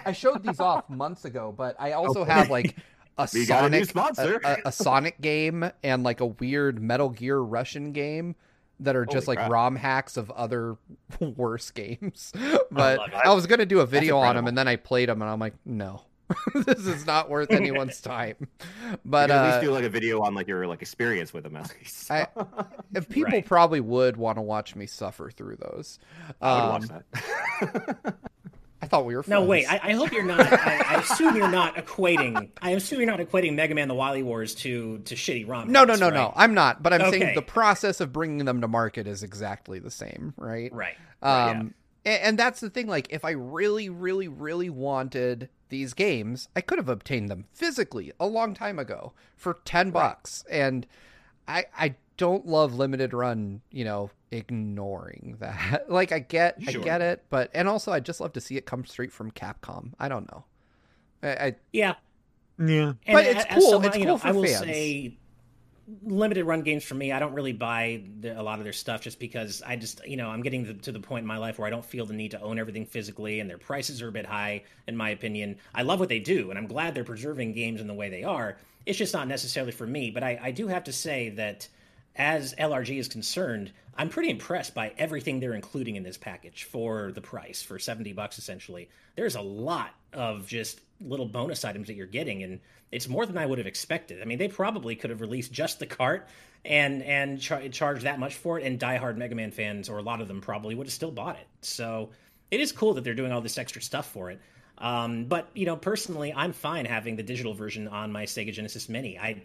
I showed these off months ago, but I also
Okay.
have like a
We got a new
Sonic,
sponsor.
a, a- a Sonic game, and like a weird Metal Gear Russian game that are just
Holy
like
crap.
ROM hacks of other worse games. But
it.
I, was gonna do a video on them, and then I played them, and I'm like, no. this is not worth anyone's time. But
at
uh,
least do like a video on like your like experience with them at least.
I- if people
Right.
probably would want to watch me suffer through those.
I would
Um,
watch that.
I thought we were.
No, wait. I, I hope you're not. I, I assume you're not equating. I assume you're not equating Mega Man: The Wily Wars to to shitty ROM.
No, no, no,
right?
no. I'm not. But I'm saying the process of bringing them to market is exactly the same, right?
Right.
Um, a- and, that's the thing. Like, if I really, really, really wanted these games, I could have obtained them physically a long time ago for ten bucks. And I, I don't love limited run. You know, ignoring that. like, I get, I get it, but and also I just love to see it come straight from Capcom. I don't know. I, I
Yeah.
Yeah.
And
But it's
as
cool.
someone,
It's
you
cool
know,
for
I will
fans.
say, limited run games for me. I don't really buy the, a lot of their stuff just because I just, you know, I'm getting the, to the point in my life where I don't feel the need to own everything physically, and their prices are a bit high, in my opinion. I love what they do, and I'm glad they're preserving games in the way they are. It's just not necessarily for me. But I, I do have to say that as LRG is concerned, I'm pretty impressed by everything they're including in this package for the price for 70 bucks essentially. There's a lot of just little bonus items that you're getting and it's more than I would have expected. I mean, they probably could have released just the cart and and char- charged that much for it and diehard Mega Man fans or a lot of them probably would have still bought it. So, it is cool that they're doing all this extra stuff for it. Um, but you know, personally, I'm fine having the digital version on my Sega Genesis Mini. I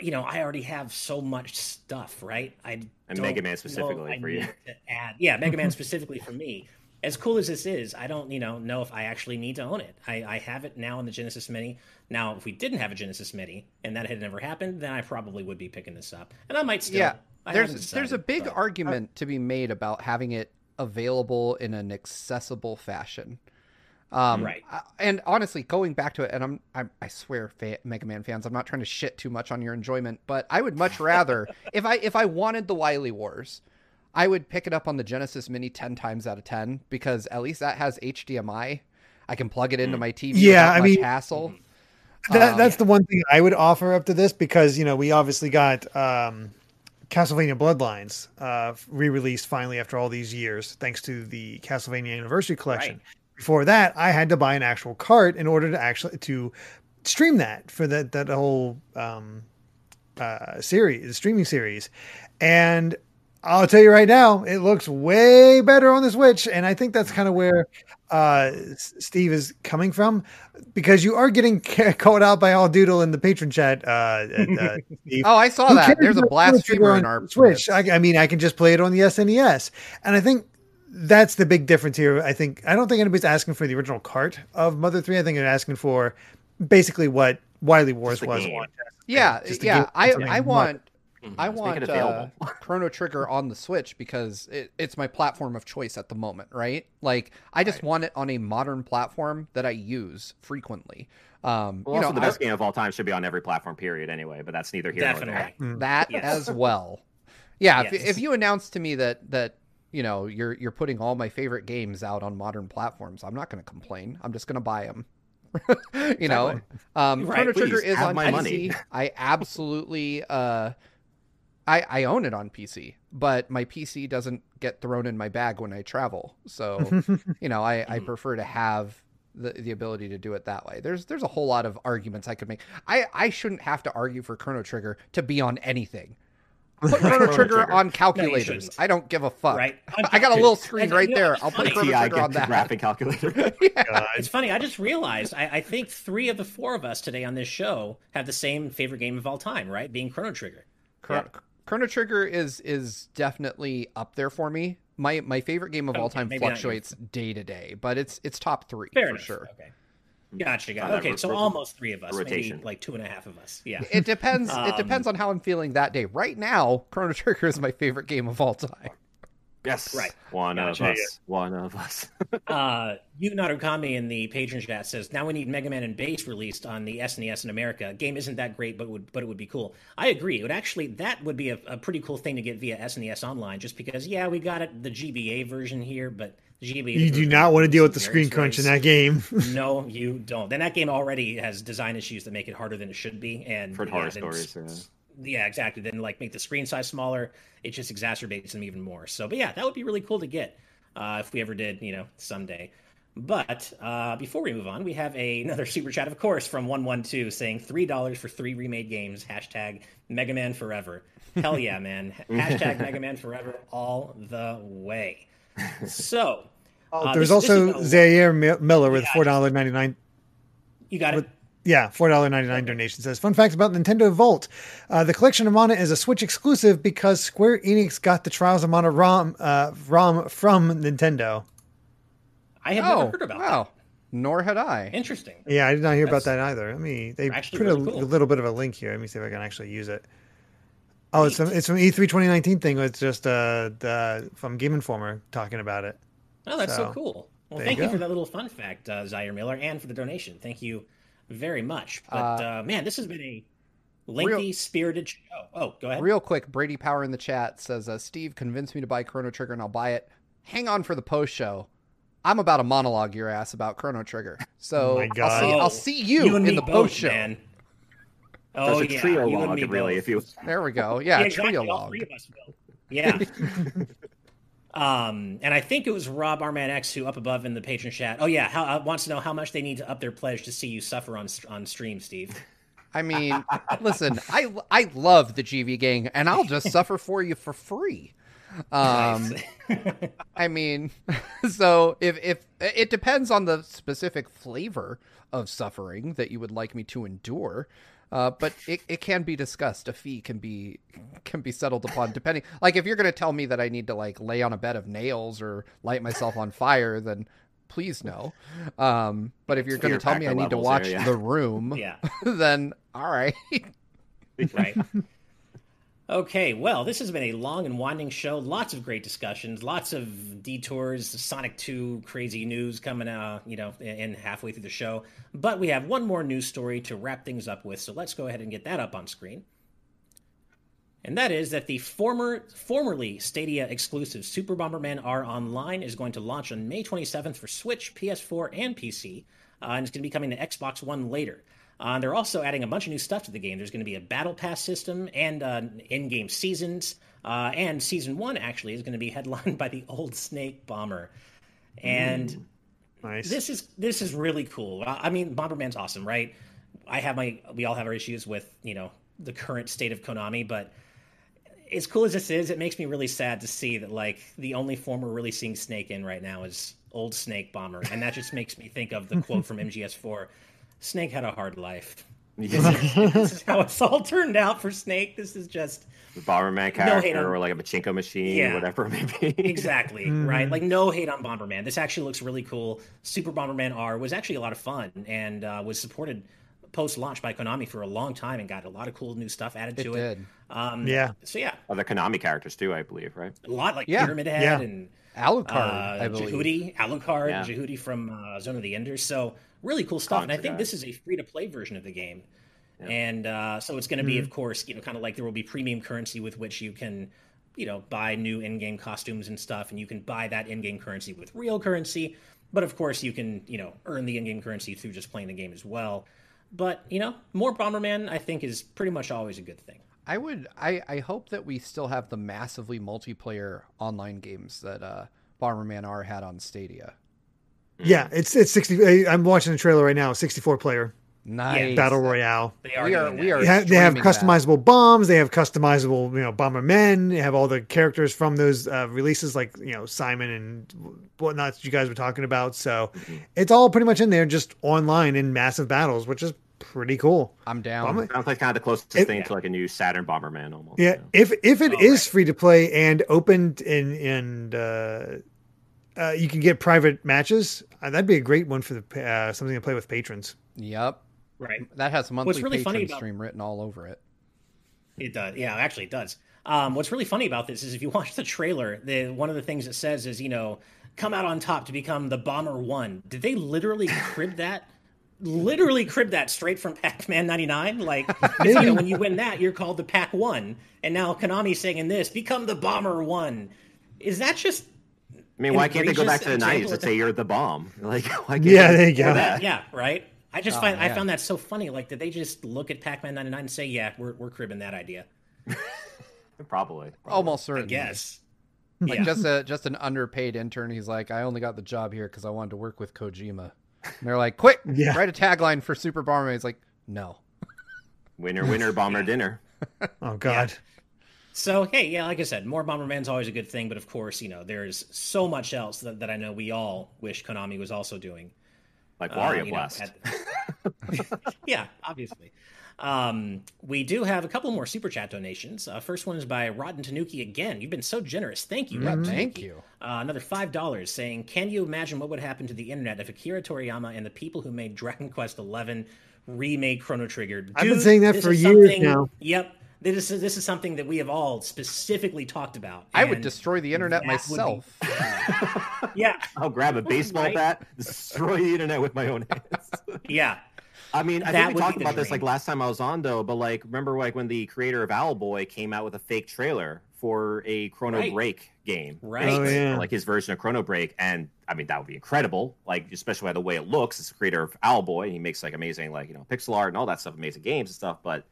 you know, I already have so much stuff, right? I
And
don't
Mega Man specifically
I
for you.
need to add, yeah, Mega Man specifically for me. As cool as this is, I don't, you know, know if I actually need to own it. I, I have it now in the Genesis Mini. Now, if we didn't have a Genesis Mini and that had never happened, then I probably would be picking this up, and I might still.
yeah
I
there's
haven't
there's a big
but- uh,
argument to be made about having it available in an accessible fashion um
Right.
And honestly going back to it and i'm, I'm i swear fa- mega man fans i'm not trying to shit too much on your enjoyment but i would much rather if i if i wanted the wily wars i would pick it up on the genesis mini 10 times out of 10 because at least that has hdmi i can plug it into my tv
Yeah,
without
I
much
mean-
hassle
That,
Um,
that's the one thing I would offer up to this because you know we obviously got um, Castlevania Bloodlines uh, re-released finally after all these years, thanks to the Castlevania Anniversary Collection.
Right.
Before that, I had to buy an actual cart in order to actually to stream that for that that whole um, uh, series, the streaming series, and I'll tell you right now, it looks way better on the Switch, and I think that's kind of where uh, Steve is coming from, because you are getting ca- called out by all doodle in the patron chat. Uh, uh, Steve.
oh i saw
Who
that there's a blast streamer
on
our
Switch. I, I mean, I can just play it on the SNES, and I think that's the big difference here. I think I don't think anybody's asking for the original cart of Mother Three. I think they're asking for basically what Wily Wars was.
game.
Yeah, yeah.
give
I
something
I
more-
want I want uh, Chrono Trigger on the Switch because it, it's my platform of choice at the moment, right? Like, I just right. want it on a modern platform that I use frequently. Um,
well,
you
also
know,
the best I, game of all time should be on every platform, period. Anyway, but that's neither here
definitely.
nor
there. Mm. That yes. as well. Yeah, yes. if, if you announce to me that that you know you're you're putting all my favorite games out on modern platforms, I'm not going to complain. I'm just going to buy them. you know, um, right, Chrono Trigger is on PC. Money. I absolutely, uh, I I own it on PC, but my PC doesn't get thrown in my bag when I travel. So, you know, I I hmm. prefer to have the, the ability to do it that way. There's there's a whole lot of arguments I could make. I I shouldn't have to argue for Chrono Trigger to be on anything. Put Chrono Trigger on calculators. No, I don't give a fuck. Right. I got a little screen right there. I'll put Chrono Trigger on that.
Graphic calculator.
yeah. It's funny. I just realized I, I, think three of the four of us today on this show have the same favorite game of all time, right? Being Chrono Trigger.
yeah. Chrono Trigger is is definitely up there for me. My my favorite game of okay, all time fluctuates day to day, but it's it's top three Fair for enough. sure.
Okay. Gotcha. gotcha. Okay, so almost three of us, rotation. maybe like two and a half of us. Yeah.
It depends. um, it depends on how I'm feeling that day. Right now, Chrono Trigger is my favorite game of all time.
Yes.
Right.
One gotcha. of us. One of us.
uh, Yu Narukami in the patron chat says, "Now we need Mega Man and Bass released on the SNES in America. Game isn't that great, but would but it would be cool. I agree. It would actually that would be a, a pretty cool thing to get via SNES Online, just because yeah, we got it the GBA version here, but GBA.
You do not want to deal with the screen crunch in that game.
no, you don't. Then that game already has design issues that make it harder than it should be, and
for yeah, horror stories. Yeah
yeah, exactly. Then like make the screen size smaller, it just exacerbates them even more. So, but yeah, that would be really cool to get uh, if we ever did, you know, someday. But uh, before we move on, we have a, another super chat, of course, from one one two saying three dollars for three remade games. Hashtag Mega Man Forever. Hell yeah, man! Hashtag Mega Man Forever all the way. So.
Oh, uh, there's this, also this Zaire Miller with four dollar ninety nine.
You got it.
Yeah, four dollar ninety nine donation says. Fun facts about Nintendo Vault: uh, the collection of mana is a Switch exclusive because Square Enix got the Trials of Mana ROM uh, ROM from Nintendo.
I had oh, never heard about wow. that.
Nor had I.
Interesting.
Yeah, I did not hear That's about that either. I mean, they put really a, cool. a, little bit of a link here. Let me see if I can actually use it. Oh, it's from, it's from E3 2019 thing. It's just uh, the, from Game Informer talking about it.
Oh, that's so, so cool. Well, thank you, you, for that little fun fact, uh, Zaire Miller, and for the donation. Thank you very much. But uh, uh, man, this has been a lengthy, real, spirited show. Oh, go ahead.
Real quick, Brady Power in the chat says, uh, "Steve convinced me to buy Chrono Trigger, and I'll buy it. Hang on for the post show. I'm about to monologue your ass about Chrono Trigger. So oh I'll, see, I'll see you, you in the post show." Man.
Oh, There's a yeah. trio log, really. If you
there we go. Yeah, yeah exactly. trio log.
three of us will. Yeah. Um, and I think it was Rob Arman X who up above in the patron chat. Oh yeah, how, uh, wants to know how much they need to up their pledge to see you suffer on on stream, Steve.
I mean, listen, I I love the GV gang, and I'll just suffer for you for free. Um, I mean, so if if it depends on the specific flavor of suffering that you would like me to endure. Uh, but it, it can be discussed. A fee can be can be settled upon depending. Like if you're going to tell me that I need to like lay on a bed of nails or light myself on fire, then please no. Um, but if you're going to tell me I need to watch there, yeah. The Room, yeah. then all right.
right. Okay, well, this has been a long and winding show. Lots of great discussions, lots of detours, Sonic 2 crazy news coming out, you know, in halfway through the show. But we have one more news story to wrap things up with, so let's go ahead and get that up on screen. And that is that the former formerly Stadia exclusive Super Bomberman R Online is going to launch on May 27th for Switch, PS4, and PC, uh, and it's going to be coming to Xbox One later. Uh, they're also adding a bunch of new stuff to the game. There's going to be a battle pass system and uh, in-game seasons. Uh, and season one actually is going to be headlined by the old Snake Bomber, and mm, nice. this is this is really cool. I mean, Bomberman's awesome, right? I have my we all have our issues with you know the current state of Konami, but as cool as this is, it makes me really sad to see that like the only form we're really seeing Snake in right now is old Snake Bomber, and that just makes me think of the quote from MGS4 Snake had a hard life. this is how it's all turned out for Snake. This is just
the Bomberman character no or like a pachinko machine, yeah, whatever it may
be. exactly, mm. right? Like no hate on Bomberman. This actually looks really cool. Super Bomberman R was actually a lot of fun and uh, was supported post launch by Konami for a long time and got a lot of cool new stuff added
It
to
did.
it. Um,
Yeah.
So yeah,
Other Konami characters too, I believe, right?
a lot like
Yeah.
Pyramid Head
Yeah.
and
Alucard,
uh,
I believe.
Jehuty, Alucard,
Yeah.
Jehuty from uh, Zone of the Enders. So really cool stuff. and I think
guy.
this is a free to play version of the game.
Yeah.
And uh, so it's going to be, of course, you know, kind of like there will be premium currency with which you can, you know, buy new in-game costumes and stuff, and you can buy that in-game currency with real currency. But of course, you can, you know, earn the in-game currency through just playing the game as well. But you know, more Bomberman, I think, is pretty much always a good thing.
I would I, I hope that we still have the massively multiplayer online games that uh Bomberman R had on Stadia.
Yeah, it's it's sixty. I'm watching the trailer right now. Sixty-four player
Nice.
battle royale.
They are.
We are- we are-
They have, they have
streaming that.
customizable bombs. They have customizable, you know, bomber men. They have all the characters from those uh, releases, like you know Simon and whatnot that you guys were talking about. So it's all pretty much in there, just online in massive battles, which is pretty cool.
I'm down.
Bomber-
Sounds like kind of the closest
It-
thing to like a new Saturn Bomberman almost.
Yeah, if if it
Oh,
is
right.
free to play and open and and uh, uh, you can get private matches, uh, that'd be a great one for the uh, something to play with patrons.
Yep.
Right.
That has monthly what's
really
patron
funny about-
stream written all over it.
It does. Yeah, actually, it does. Um, what's really funny about this is if you watch the trailer, the one of the things it says is, you know, come out on top to become the Bomber One. Did they literally crib that? Literally crib that straight from Pac-Man '99. Like, you know, when you win that, you're called the Pac One, and now Konami's saying in this, become the Bomber One. Is that just?
I mean, why can't they go back to the nineties and say you're the bomb? Like, why can't
Yeah,
they
there you go.
that?
Yeah, right. I just
Oh,
find I found that so funny. Like, did they just look at Pac-Man '99 and say, "Yeah, we're we're cribbing that idea"?
Probably.
Almost
I
certainly.
guess. Hmm.
Like
Yeah.
just a just an underpaid intern. He's like, I only got the job here because I wanted to work with Kojima. And they're like, quick,
Yeah.
write a tagline for Super Bomberman. He's like, no.
Winner, winner, bomber dinner.
Oh God,
So hey, yeah, like I said, more Bomberman's always a good thing, but of course, you know, there's so much else that, that I know we all wish Konami was also doing.
Like
Uh,
Wario
you know,
Blast.
at- yeah, obviously. Um, we do have a couple more super chat donations. Uh, first one is by Rotten Tanuki again. You've been so generous. Thank you.
Yeah,
Rotten
thank
Tanuki.
you.
Uh, another five dollars saying, "Can you imagine what would happen to the internet if Akira Toriyama and the people who made Dragon Quest XI remade Chrono Trigger?"
I've been saying that for years
something-
now.
Yep, this is this is something that we have all specifically talked about.
I would destroy the internet
that would be-
myself.
Yeah,
I'll grab a baseball
Right.
bat, destroy the internet with my own hands.
yeah,
I mean, I
That
think we talked
be the
about this like last time I was on though, but like remember like when the creator of Owlboy came out with a fake trailer for a Chrono
Right.
Break game.
Right.
Oh, yeah.
Like his version of Chrono Break, and I mean that would be incredible. Like especially by the way it looks. It's the creator of Owlboy, and he makes like amazing like you know pixel art and all that stuff, amazing games and stuff. But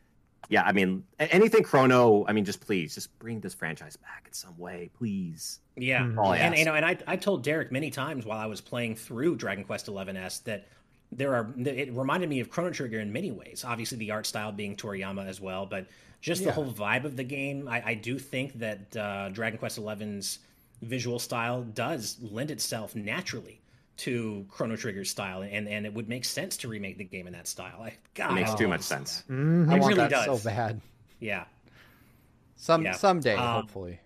yeah, I mean anything Chrono. I mean just please, just bring this franchise back in some way, please.
yeah.
Mhm.
And you know, and I, I told Derek many times while I was playing through Dragon Quest XI S that there are it reminded me of Chrono Trigger in many ways. Obviously, the art style being Toriyama as well, but just the whole vibe of the game. I, I do think that uh, Dragon Quest XI's visual style does lend itself naturally to Chrono Trigger's style, and and it would make sense to remake the game in that style. I, God,
It makes
I
too much sense.
that.
Mhm.
I
It
want
really
that
does.
so bad.
Yeah.
Some
Yeah.
someday,
Um,
hopefully.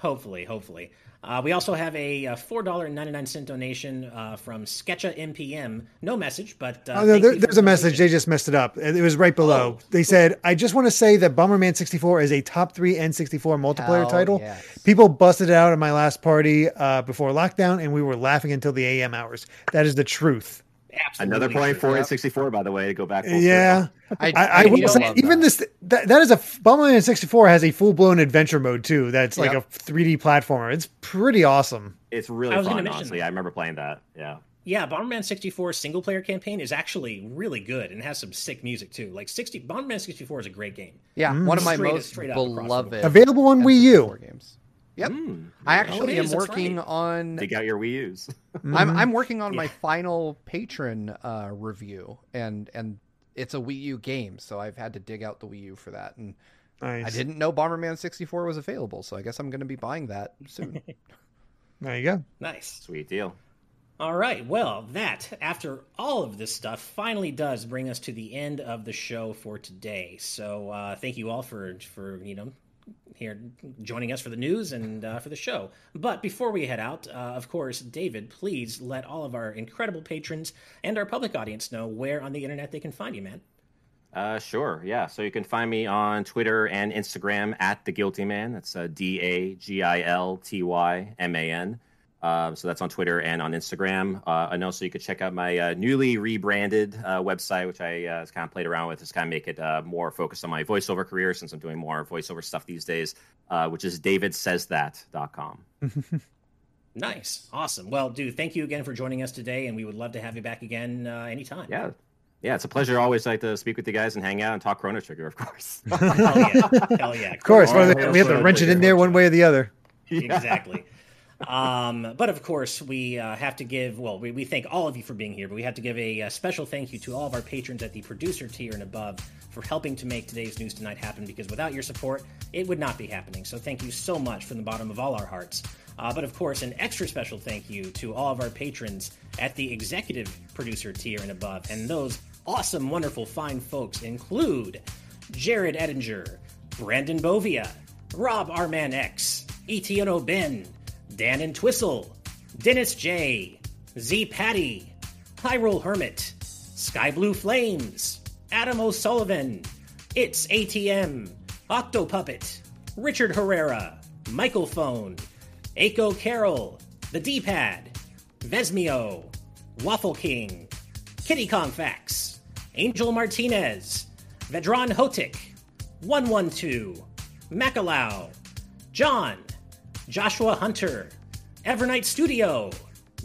Hopefully, hopefully. Uh, we also have a, uh four dollar and ninety nine cent donation uh, from Sketcha MPM. No message, but uh,
Oh, no, there, there's a
the
message. They just messed it up. It it was right below.
Oh.
They said, "I just want to say that Bomberman 64 is a top three N64 multiplayer
Hell
title.
yes.
People busted it out at my last party uh, before lockdown, and we were laughing until the AM hours. That is the truth.
Absolutely
Another point for
Yep.
in 64, by the way, to go back. full
Yeah,
I,
I, I will say even
that.
this that, that is a Bomberman 64 has a full blown adventure mode too. That's like
Yep.
a 3D platformer. It's pretty awesome.
It's really
I was gonna
fun, honestly.
that.
I remember playing that. Yeah.
Yeah, Bomberman 64 single player campaign is actually really good and has some sick music too. Like 60 Bomberman 64 is a great game.
yeah, one of my
Straight-
most
straight up across the board.
beloved
Available on Wii U.
N64 games. Yep.
Mm.
I actually
it
am working
right.
on
Dig out your Wii U's.
I'm. I'm working on my final patron uh, review, and and it's a Wii U game, so I've had to dig out the Wii U for that. And
nice.
I didn't know Bomberman 64 was available, so I guess I'm going to be buying that soon.
There you go.
Nice.
Sweet deal.
All right. Well, that, after all of this stuff, finally does bring us to the end of the show for today. So uh, thank you all for, for, you know, here joining us for the news and uh, for the show. But before we head out, uh, of course, David, please let all of our incredible patrons and our public audience know where on the internet they can find you, man.
Uh, sure. Yeah. So you can find me on Twitter and Instagram at the Guilty Man. That's uh, D A G I L T Y M A N. Uh, so that's on Twitter and on Instagram. Uh, and also, you could check out my uh, newly rebranded uh, website, which I uh, kind of played around with to kind of make it uh, more focused on my voiceover career since I'm doing more voiceover stuff these days, which is davidsaysthat.com.
nice. Awesome. Well, dude, thank you again for joining us today. And we would love to have you back again anytime.
Yeah. Yeah, it's a pleasure always like to speak with you guys and hang out and talk Chrono Trigger, of course.
Hell yeah. Hell yeah.
Of course. we have to wrench it in there one way or the other.
Exactly um, but of course, we uh, have to give, well, we, we thank all of you for being here, but we have to give a, a, special thank you to all of our patrons at the producer tier and above for helping to make today's news tonight happen because without your support, it would not be happening. So thank you so much from the bottom of all our hearts. Uh, but of course, an extra special thank you to all of our patrons at the executive producer tier and above. And those awesome, wonderful, fine folks include Jared Edinger, Brandon Bovia, Rob Arman X, Etienne Ben, Dan and Twistle, Dennis J, Z Patty, Hyrule Hermit, Sky Blue Flames, Adam O'Sullivan, It's ATM, Octopuppet, Richard Herrera, Michael Phone, Aiko Carroll, The D Pad, Vesmio, Waffle King, Kitty Kong Angel Martinez, Vedran Hotik, 112, Macalau, John, Joshua Hunter, Evernight Studio,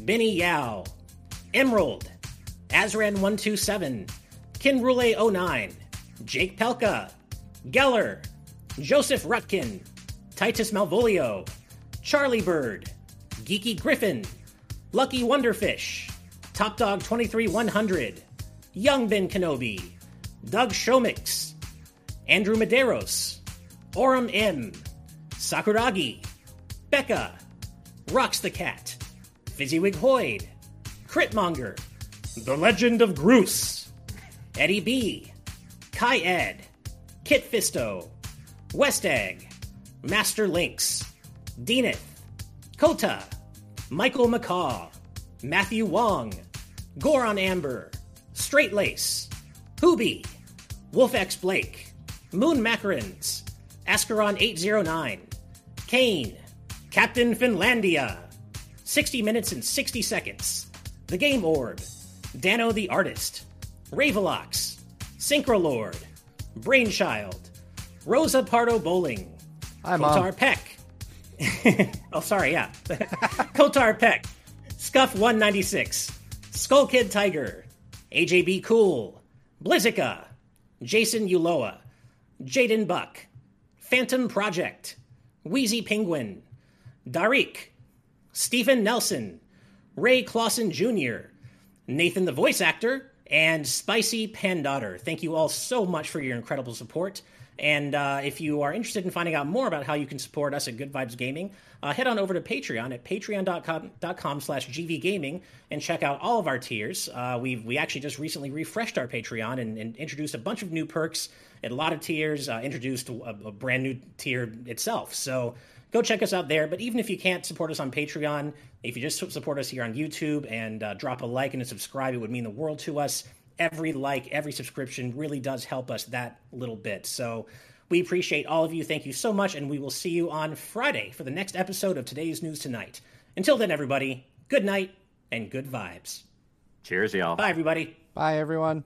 Benny Yao, Emerald, Azran127, Kinrule09, Jake Pelka, Geller, Joseph Rutkin, Titus Malvolio, Charlie Bird, Geeky Griffin, Lucky Wonderfish, Top Dog 23100, Young Ben Kenobi, Doug Shomix, Andrew Medeiros, Orem M, Sakuragi, Becca, Rocks the Cat, Fizzywig Hoyd, Critmonger, The Legend of Groose, Eddie B, Kai Ed, Kit Fisto, West Egg, Master Lynx, Deaneth, Kota, Michael McCaw, Matthew Wong, Goron Amber, Straight Lace, Hoobie, Wolf X Blake, Moon Macarons, Ascaron 809, Kane, Captain Finlandia, 60 Minutes and 60 Seconds, The Game Orb, Dano the Artist, Ravelox, Synchrolord, Brainchild, Rosa Pardo Bowling,
Hi,
Kotar
Mom.
Peck. oh, sorry, yeah. Kotar Peck, Scuff 196, Skull Kid Tiger, AJB Cool, Blizzica, Jason Uloa, Jaden Buck, Phantom Project, Wheezy Penguin, Darik, Stephen Nelson, Ray Clausen Jr., Nathan the voice actor, and Spicy Pandaughter. Thank you all so much for your incredible support. And uh, if you are interested in finding out more about how you can support us at Good Vibes Gaming, uh, head on over to Patreon at patreon.com slash gvgaming and check out all of our tiers. Uh, we we actually just recently refreshed our Patreon and, and, introduced a bunch of new perks and a lot of tiers, uh, introduced a, a brand new tier itself. So go check us out there. But even if you can't support us on Patreon, if you just support us here on YouTube and uh, drop a like and a subscribe, it would mean the world to us. Every like, every subscription really does help us that little bit. So we appreciate all of you. Thank you so much. And we will see you on Friday for the next episode of today's News Tonight. Until then, everybody, good night and good vibes.
Cheers, y'all.
Bye, everybody.
Bye, everyone.